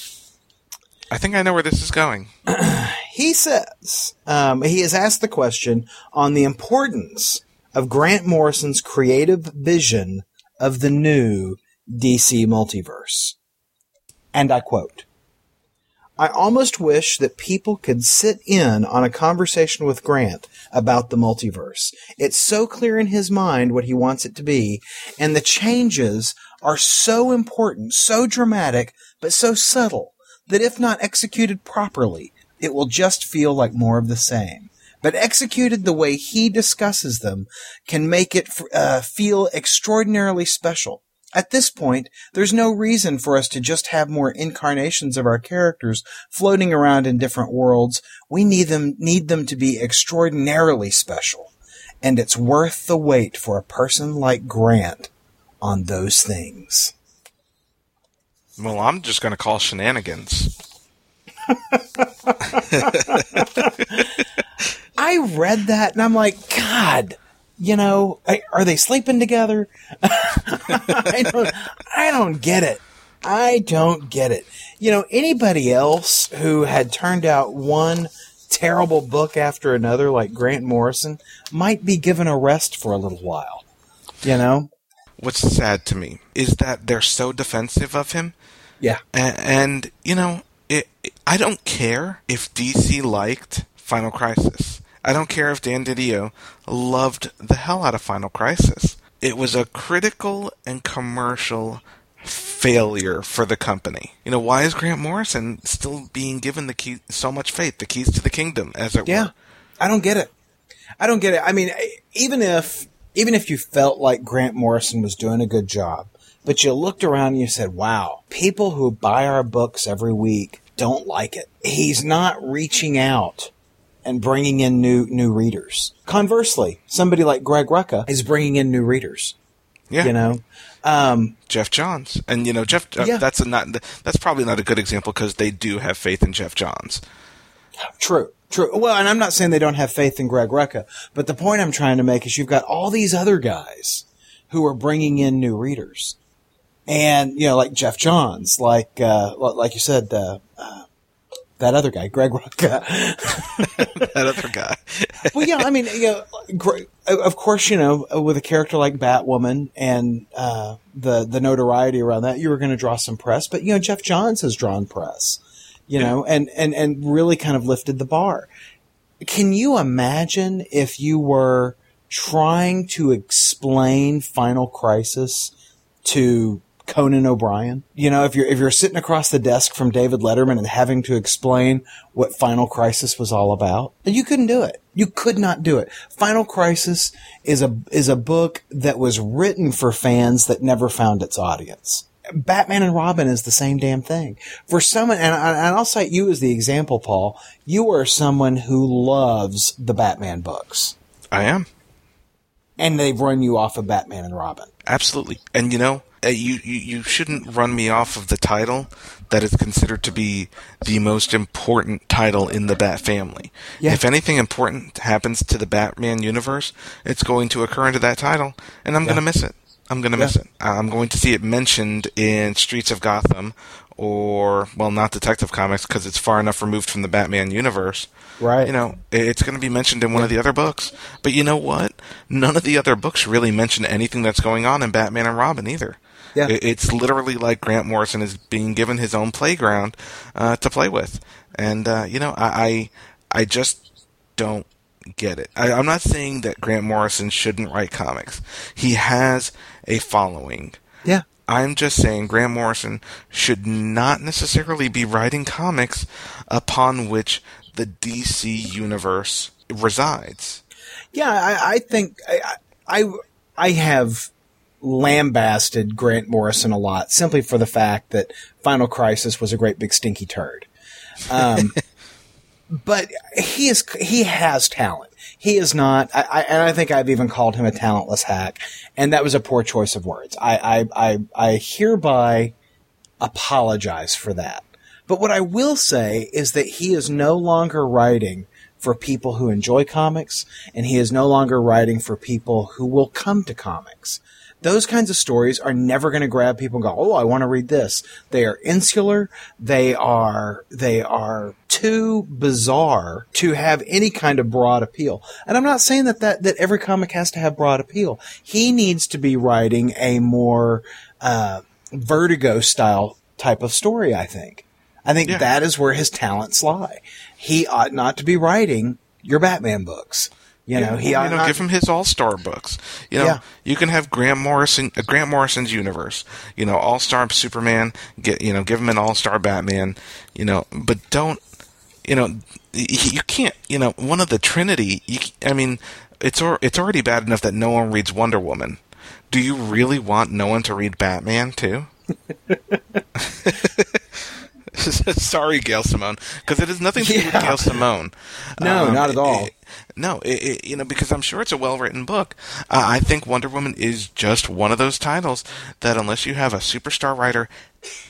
B: I think I know where this is going. [clears throat]
C: he says um, he has asked the question on the importance of Grant Morrison's creative vision of the new DC multiverse. And I quote I almost wish that people could sit in on a conversation with Grant about the multiverse. It's so clear in his mind what he wants it to be, and the changes are so important, so dramatic, but so subtle that if not executed properly, it will just feel like more of the same. But executed the way he discusses them can make it uh, feel extraordinarily special. At this point, there's no reason for us to just have more incarnations of our characters floating around in different worlds. We need them, need them to be extraordinarily special. And it's worth the wait for a person like Grant on those things.
B: Well, I'm just going to call shenanigans. [laughs]
C: I read that and I'm like, God, you know, I- are they sleeping together? [laughs] I don't, I don't get it. I don't get it. You know, anybody else who had turned out one terrible book after another, like Grant Morrison, might be given a rest for a little while. You know?
B: What's sad to me is that they're so defensive of him
C: Yeah.
B: And, and you know, it, I don't care if DC liked Final Crisis. I don't care if Dan DiDio loved the hell out of Final Crisis. It was a critical and commercial failure for the company. You know, why is Grant Morrison still being given the key so much faith, the keys to the kingdom, as it were?
C: Yeah.
B: were?
C: I don't get it. I don't get it. I mean, even if even if you felt like Grant Morrison was doing a good job, but you looked around and you said, "Wow, people who buy our books every week don't like it." He's not reaching out and bringing in new new readers. Conversely, somebody like Greg Rucka is bringing in new readers.
B: Yeah.
C: You know, um,
B: Geoff Johns, and you know Geoff. Uh,
C: Yeah.
B: That's a not. That's probably not a good example because they do have faith in Geoff Johns.
C: True, true. Well, and I'm not saying they don't have faith in Greg Rucka, but the point I'm trying to make is you've got all these other guys who are bringing in new readers, and you know, like Geoff Johns, like uh, like you said, uh, uh, that other guy, Greg Rucka. [laughs]
B: that other guy.
C: well, yeah, I mean, you know, of course, you know, with a character like Batwoman and uh, the the notoriety around that, you were going to draw some press. But you know, Geoff Johns has drawn press, you know, and and and really kind of lifted the bar. Can you imagine if you were trying to explain Final Crisis to Conan O'Brien? You know, if you're if you're sitting across the desk from David Letterman and having to explain what Final Crisis was all about, you couldn't do it. You could not do it. Final Crisis is a is a book that was written for fans that never found its audience. Batman and Robin is the same damn thing. For someone, and, and I'll cite you as the example, Paul. You are someone who loves the Batman books.
B: I am.
C: And they've run you off of Batman and Robin.
B: Absolutely. And you know, uh, you, you, you shouldn't run me off of the title that is considered to be the most important title in the Bat family.
C: Yeah.
B: If anything important happens to the Batman universe, it's going to occur into that title, and I'm going to miss it. I'm going to miss it. I'm going to see it mentioned in Streets of Gotham, or well, not Detective Comics because it's far enough removed from the Batman universe.
C: Right.
B: You know, it's going to be mentioned in one of the other books. But you know what? None of the other books really mention anything that's going on in Batman and Robin either.
C: Yeah.
B: It's literally like Grant Morrison is being given his own playground uh, to play with, and uh, you know, I, I I just don't get it. I, I'm not saying that Grant Morrison shouldn't write comics. He has a following.
C: Yeah.
B: I'm just saying Grant Morrison should not necessarily be writing comics upon which the DC universe resides.
C: Yeah, I, I think I, I I have lambasted Grant Morrison a lot simply for the fact that Final Crisis was a great big stinky turd. Um, [laughs] but he is he has talent. He is not, I, I, and I think I've even called him a talentless hack, and that was a poor choice of words. I I, I, I hereby apologize for that. But what I will say is that he is no longer writing for people who enjoy comics, and he is no longer writing for people who will come to comics. Those kinds of stories are never going to grab people and go, "Oh, I want to read this." They are insular. They are they are too bizarre to have any kind of broad appeal. And I'm not saying that that, that every comic has to have broad appeal. He needs to be writing a more uh, Vertigo style type of story. I think. I think
B: Yeah.
C: that is where his talents lie. He ought not to be writing your Batman books. You know, he
B: you know, give him his All Star books. You know,
C: Yeah.
B: you can have Grant Morrison, uh, Grant Morrison's universe. You know, All Star Superman. Get you know, give him an All Star Batman. You know, but don't. You know, you can't. You know, one of the Trinity. You, I mean, it's or, it's already bad enough that no one reads Wonder Woman. Do you really want no one to read Batman too? [laughs] [laughs] Sorry, Gail Simone, because it has nothing to do with Gail Simone.
C: No, not at all.
B: it- no, it, it, you know, because I'm sure it's a well-written book. Uh, I think Wonder Woman is just one of those titles that, unless you have a superstar writer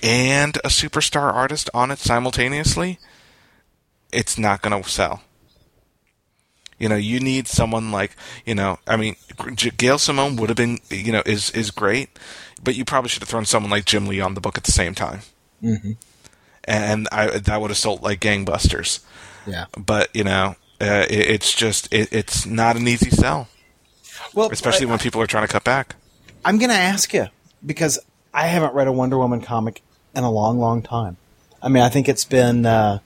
B: and a superstar artist on it simultaneously, it's not going to sell. You know, you need someone like, you know, I mean, Gail Simone would have been, you know, is is great, but you probably should have thrown someone like Jim Lee on the book at the same time, mm-hmm. and I that would have sold like gangbusters
C: yeah.
B: but you know, uh, it, it's just it, it's not an easy sell,
C: Well,
B: especially
C: I,
B: when people are trying to cut back.
C: I'm going to ask you because I haven't read a Wonder Woman comic in a long, long time. I mean, I think it's been uh,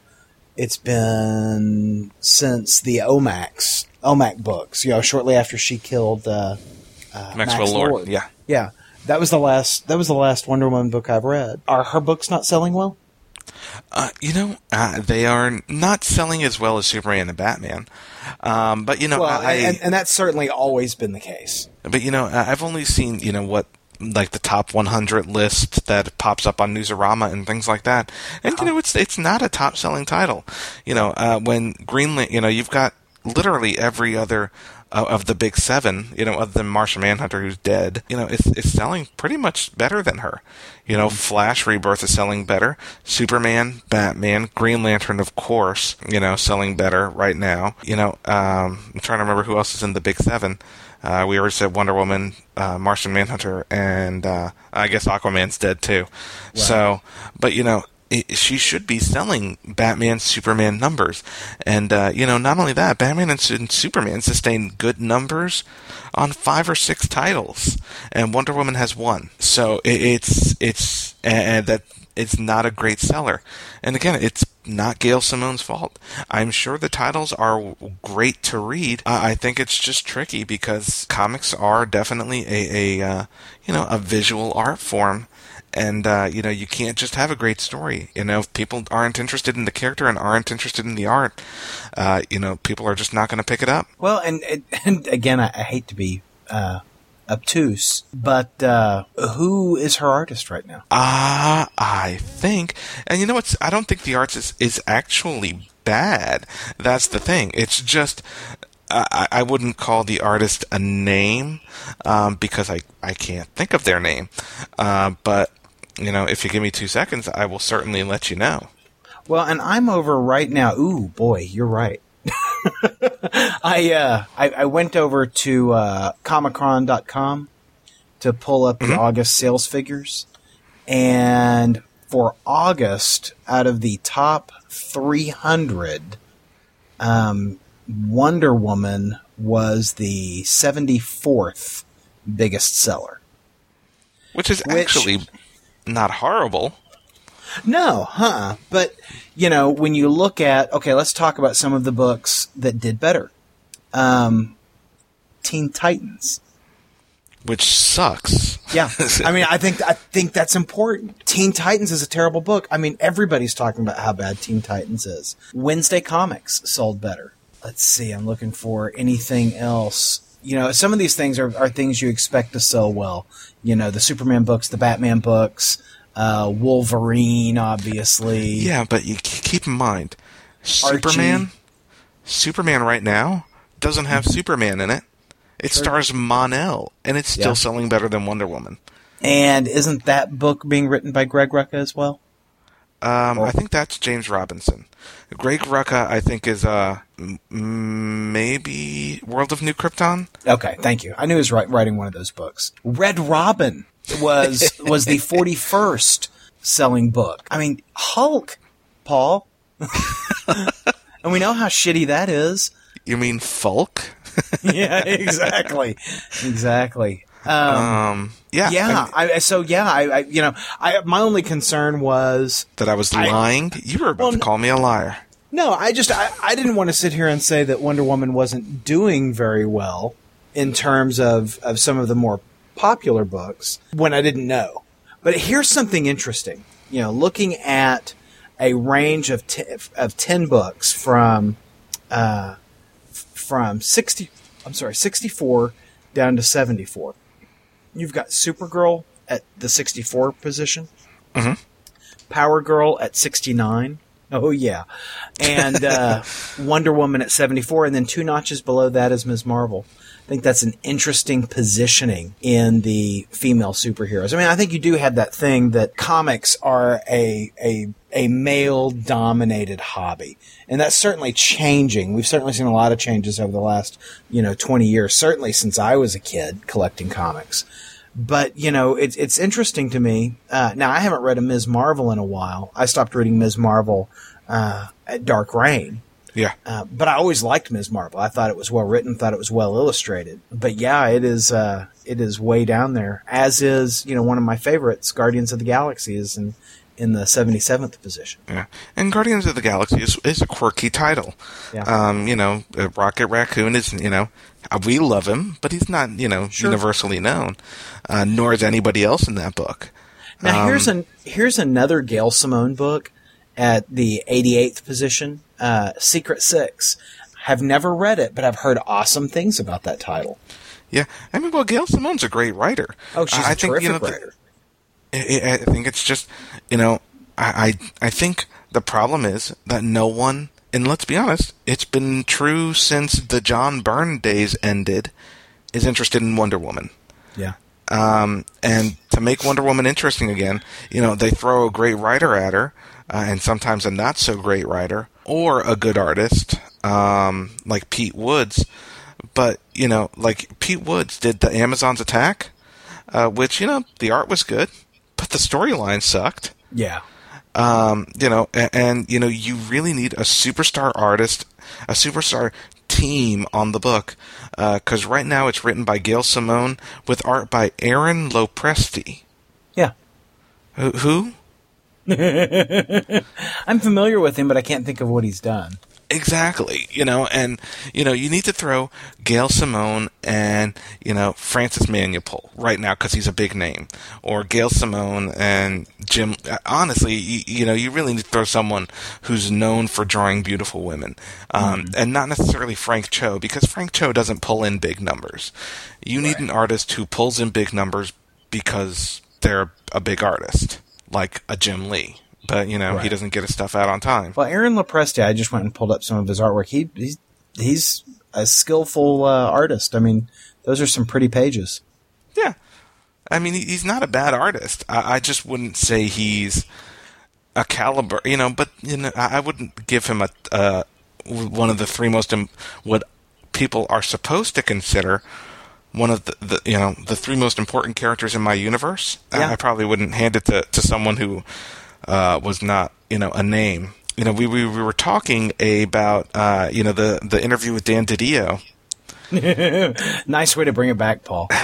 C: it's been since the Omax Omac books. You know, shortly after she killed uh, uh,
B: Maxwell
C: Max
B: Lord,
C: Lord.
B: yeah.
C: yeah. That was the last. That was the last Wonder Woman book I've read. Are her books not selling well?
B: Uh, you know, uh, they are not selling as well as Superman and Batman. Um, but you know,
C: Well,
B: I,
C: and, and that's certainly always been the case.
B: but you know, I've only seen you know what like the top 100 list that pops up on Newsarama and things like that. And you know, it's it's not a top selling title. You know, uh, when Greenland, you know, you've got literally every other uh, of the big seven, you know, other than Martian Manhunter, who's dead, you know, is, it's selling pretty much better than her. You know, Flash Rebirth is selling better. Superman, Batman, Green Lantern, of course, you know, selling better right now. You know, um, I'm trying to remember who else is in the big seven. Uh, we already said Wonder Woman, uh, Martian Manhunter, and uh, I guess Aquaman's dead too. So, but you know, she should be selling Batman, Superman numbers, and uh, you know, not only that, Batman and, Superman sustain good numbers on five or six titles, and Wonder Woman has one. So it, it's it's and that it's not a great seller. And again, it's not Gail Simone's fault. I'm sure the titles are great to read. I I think it's just tricky because comics are definitely a, a uh, you know a visual art form. And uh, you know you can't just have a great story. You know if people aren't interested in the character and aren't interested in the art, uh, you know people are just not going to pick it up.
C: Well, and and, and again, I, I hate to be uh, obtuse. But uh, who is her artist right now?
B: Ah, I think, and you know what's? I don't think the arts is, is actually bad. That's the thing. It's just I, I wouldn't call the artist a name um, because I I can't think of their name. Uh, but you know, if you give me two seconds, I will certainly let you know.
C: Well, and I'm over right now. Ooh, boy, you're right. [laughs] I, uh, I I went over to uh, Comichron.com to pull up the
B: Mhm.
C: August sales figures, and for August, out of the top 300, um, Wonder Woman was the 74th biggest seller.
B: Which is
C: Which-
B: actually not horrible.
C: No, huh? But you know, when you look at okay, let's talk about some of the books that did better. Um, Teen Titans.
B: Which sucks.
C: Yeah, [laughs] I mean, I think I think that's important. Teen Titans is a terrible book. I mean, everybody's talking about how bad Teen Titans is. Wednesday Comics sold better. Let's see. I'm looking for anything else. You know, some of these things are, are things you expect to sell well. You know, the Superman books, the Batman books, uh, Wolverine, obviously.
B: Yeah, but you keep in mind, Superman, Superman right now doesn't have Superman in it. It stars Mon-El, and it's still
C: Yeah.
B: selling better than Wonder Woman.
C: And isn't that book being written by Greg Rucka as well?
B: Um. I think that's James Robinson. Greg Rucka, I think, is uh, m- maybe World of New Krypton.
C: Okay, thank you. I knew he was writing one of those books. Red Robin was [laughs] was the 41st selling book. I mean, Hulk, Paul. [laughs] and we know how shitty that is.
B: You mean Fulk? [laughs]
C: Yeah, exactly. exactly. Um,
B: Um, yeah,
C: yeah,
B: I-
C: I, so yeah, I, I you know, I my only concern was
B: that I was lying. you were about
C: Well,
B: to call me a liar.
C: No, I just I, I didn't want to sit here and say that Wonder Woman wasn't doing very well in terms of, of some of the more popular books when I didn't know. But here's something interesting. You know, looking at a range of t- of ten books from uh, from sixty I'm sorry sixty four down to seventy four. You've got Supergirl at the sixty four position.
B: Mhm.
C: Power Girl at 69. Oh, yeah. And uh, [laughs] Wonder Woman at 74. And then two notches below that is Ms. Marvel. I think that's an interesting positioning in the female superheroes. I mean, I think you do have that thing that comics are a, a, a male dominated hobby. And that's certainly changing. We've certainly seen a lot of changes over the last, you know, 20 years, certainly since I was a kid collecting comics but you know it's it's interesting to me. Uh, now I haven't read a Ms. Marvel in a while. I stopped reading Ms. Marvel uh, at Dark Reign,
B: Yeah,
C: uh, but I always liked Ms. Marvel. I thought it was well written, thought it was well illustrated. But yeah, it is uh, it is way down there. As is you know one of my favorites, Guardians of the Galaxy, is in in the seventy seventh position.
B: yeah. And Guardians of the Galaxy is, is a quirky title.
C: Yeah.
B: Um, you know, uh, Rocket Raccoon is, you know, uh, we love him, but he's not, you know,
C: Sure.
B: universally known. Uh, nor is anybody else in that book.
C: Now
B: Um,
C: here's an here's another Gail Simone book at the 88th position, uh, Secret Six. Have never read it, but I've heard awesome things about that title.
B: Yeah, I mean, well, Gail Simone's a great writer.
C: Oh, she's
B: I
C: a
B: think,
C: terrific
B: you know,
C: writer.
B: I, I think it's just, you know, I, I I think the problem is that no one, and let's be honest, it's been true since the John Byrne days ended, is interested in Wonder Woman.
C: Yeah.
B: Um, and to make Wonder Woman interesting again, you know, they throw a great writer at her, uh, and sometimes a not so great writer, or a good artist, um, like Pete Woods. But, you know, like Pete Woods did the Amazon's Attack, uh, which, you know, the art was good, the storyline sucked.
C: Yeah.
B: Um, you know, and, and, you know, you really need a superstar artist, a superstar team on the book, because right now it's written by Gail Simone with art by Aaron Lopresti.
C: Yeah.
B: Who? who? [laughs]
C: I'm familiar with him, but I can't think of what he's done.
B: Exactly. You know, and you know, you need to throw Gail Simone and you know Francis Manapul right now because he's a big name, or Gail Simone and Jim. Honestly, you, you, know, you really need to throw someone who's known for drawing beautiful women, um, mm-hmm. and not necessarily Frank Cho because Frank Cho doesn't pull in big numbers. You need an artist who pulls in big numbers because they're a big artist, like a Jim Lee but you know right. he doesn't get his stuff out on time.
C: Well, Aaron Lopresti, I just went and pulled up some of his artwork. He he's he's a skillful uh, artist. I mean, those are some pretty pages.
B: Yeah, I mean he's not a bad artist. I, I just wouldn't say he's a caliber, you know. But you know, I, I wouldn't give him a uh, one of the three most Im- what people are supposed to consider one of the, the, you know the three most important characters in my universe. Yeah. I, I probably wouldn't hand it to, to someone who uh, was not you know a name. You know, we we, we were talking about uh, you know the the interview with Dan DiDio. [laughs]
C: nice way to bring it back, Paul. [laughs]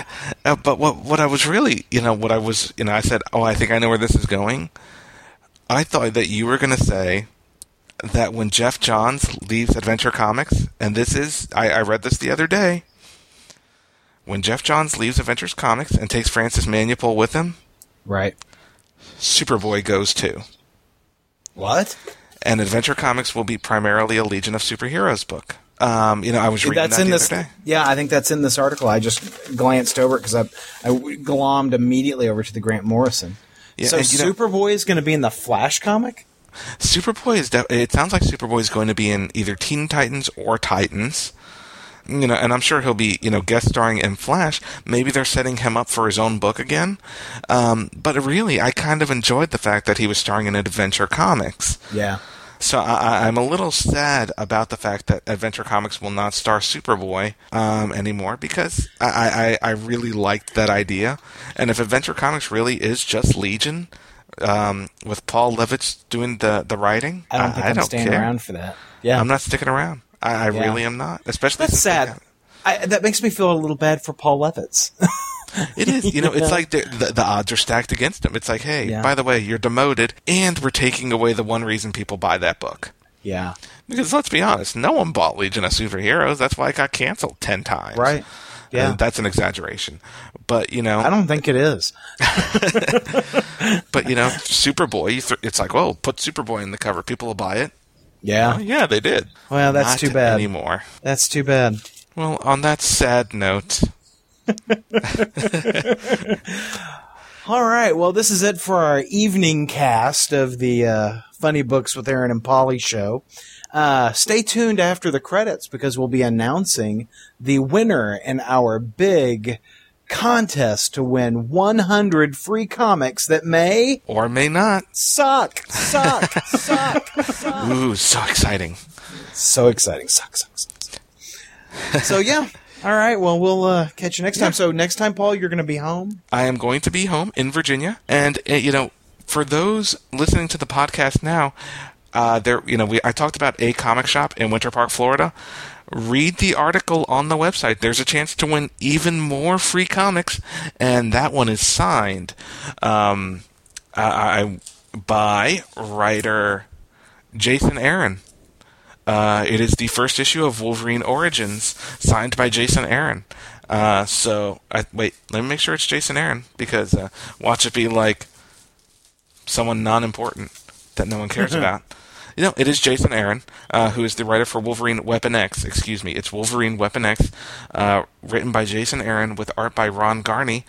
B: Uh, but what what I was really you know what I was you know I said oh I think I know where this is going. I thought that you were going to say that when Geoff Johns leaves Adventure Comics, and this is I, I read this the other day. When Geoff Johns leaves Adventures Comics and takes Francis Manapul with him,
C: right?
B: Superboy goes to.
C: What?
B: And Adventure Comics will be primarily a Legion of Superheroes book. Um, you know, I was reading that's that in
C: this. Yeah, I think that's in this article. I just glanced over it because I, I glommed immediately over to the Grant Morrison. Yeah, so Superboy know, is going to be in the Flash comic.
B: Superboy is. De- it sounds like Superboy is going to be in either Teen Titans or Titans you know, and I'm sure he'll be, you know, guest starring in Flash. Maybe they're setting him up for his own book again. Um, but really, I kind of enjoyed the fact that he was starring in Adventure Comics.
C: Yeah.
B: So I, am a little sad about the fact that Adventure Comics will not star Superboy um, anymore because I, I, I, really liked that idea. And if Adventure Comics really is just Legion um, with Paul Levitz doing the, the writing,
C: I don't think I, am staying care. around for that. Yeah,
B: I'm not sticking around. I, I yeah. really am not. Especially
C: that's sad. I, that makes me feel a little bad for Paul Levitz.
B: it is. You know, it's [laughs] like the, the, the, odds are stacked against him. It's like, hey, yeah. by the way, you're demoted, and we're taking away the one reason people buy that book.
C: Yeah.
B: Because let's be honest, no one bought Legion of Superheroes. That's why it got canceled ten times.
C: Right. Uh, yeah.
B: And that's an exaggeration. But, you know.
C: I don't think it is. [laughs]
B: but, you know, Superboy, it's like, well, put Superboy in the cover. People will buy it.
C: Yeah.
B: Well, yeah, they did.
C: Well, that's
B: Not
C: too bad.
B: Anymore.
C: That's too bad.
B: Well, on that sad note. [laughs]
C: All right. Well, this is it for our evening cast of the uh, Funny Books with Aaron and Polly show. Uh, stay tuned after the credits because we'll be announcing the winner in our big contest to win 100 free comics that may
B: or may not
C: suck, suck, [laughs] suck, suck.
B: Ooh, so exciting!
C: So exciting! Suck, suck, suck. so yeah. [laughs] All right. Well, we'll uh, catch you next time. So next time, Paul, you're going to be home.
B: I am going to be home in Virginia, and uh, you know, for those listening to the podcast now, uh, there, you know, we I talked about a comic shop in Winter Park, Florida read the article on the website. There's a chance to win even more free comics, and that one is signed um, I, I, by writer Jason Aaron. Uh, it is the first issue of Wolverine Origins, signed by Jason Aaron. Uh, so, I, wait, let me make sure it's Jason Aaron because uh, watch it be like someone non-important that no one cares [laughs] about. You know, it is Jason Aaron, uh, who is the writer for Wolverine Weapon X. Excuse me, it's Wolverine Weapon X, uh, written by Jason Aaron with art by Ron Garney.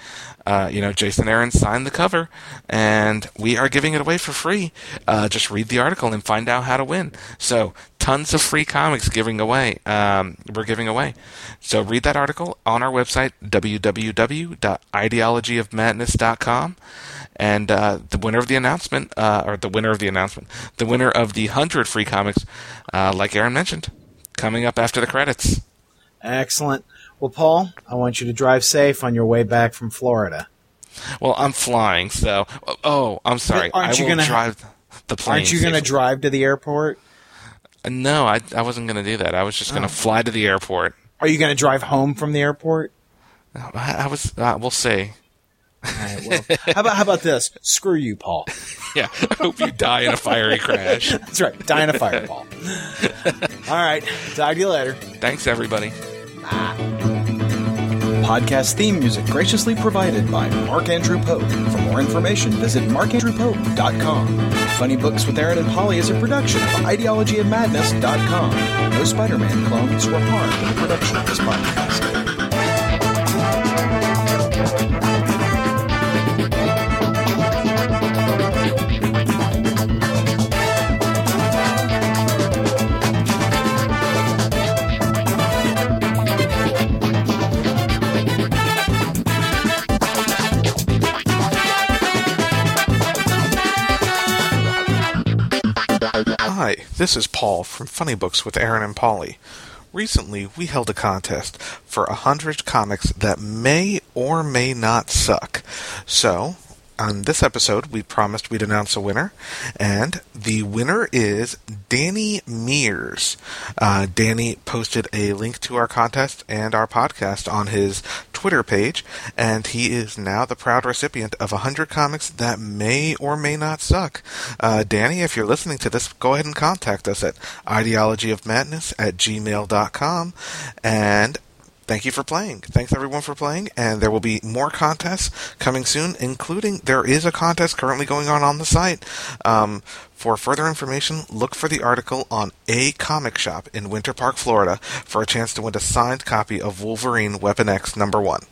B: Uh, you know, Jason Aaron signed the cover, and we are giving it away for free. Uh, just read the article and find out how to win. So, tons of free comics giving away. Um, we're giving away. So, read that article on our website, www.ideologyofmadness.com. And uh, the winner of the announcement, uh, or the winner of the announcement, the winner of the 100 free comics, uh, like Aaron mentioned, coming up after the credits.
C: Excellent. Well, Paul, I want you to drive safe on your way back from Florida.
B: Well, I'm flying, so. Oh, I'm sorry. Aren't I you going to drive the plane?
C: Aren't you going to drive to the airport?
B: No, I, I wasn't going to do that. I was just going to oh. fly to the airport.
C: Are you going to drive home from the airport?
B: I, I was. Uh, we'll see.
C: Right, well, how about how about this? Screw you, Paul. [laughs]
B: Yeah, I hope you die in a fiery crash. [laughs]
C: That's right, die in a fireball. [laughs] All right. Talk to you later.
B: Thanks, everybody.
C: Podcast theme music graciously provided by Mark Andrew Pope. For more information, visit markandrewpope.com. Funny Books with Aaron and Polly is a production of ideologyofmadness.com. No Spider-Man clones were harmed in the production of this podcast.
B: Hi, this is Paul from Funny Books with Aaron and Polly. Recently, we held a contest for a hundred comics that may or may not suck. So, on this episode, we promised we'd announce a winner, and the winner is Danny Mears. Uh, Danny posted a link to our contest and our podcast on his Twitter page, and he is now the proud recipient of 100 comics that may or may not suck. Uh, Danny, if you're listening to this, go ahead and contact us at ideologyofmadness at gmail.com, and thank you for playing. Thanks everyone for playing, and there will be more contests coming soon, including there is a contest currently going on on the site. Um, for further information, look for the article on a comic shop in Winter Park, Florida, for a chance to win a signed copy of Wolverine Weapon X number one.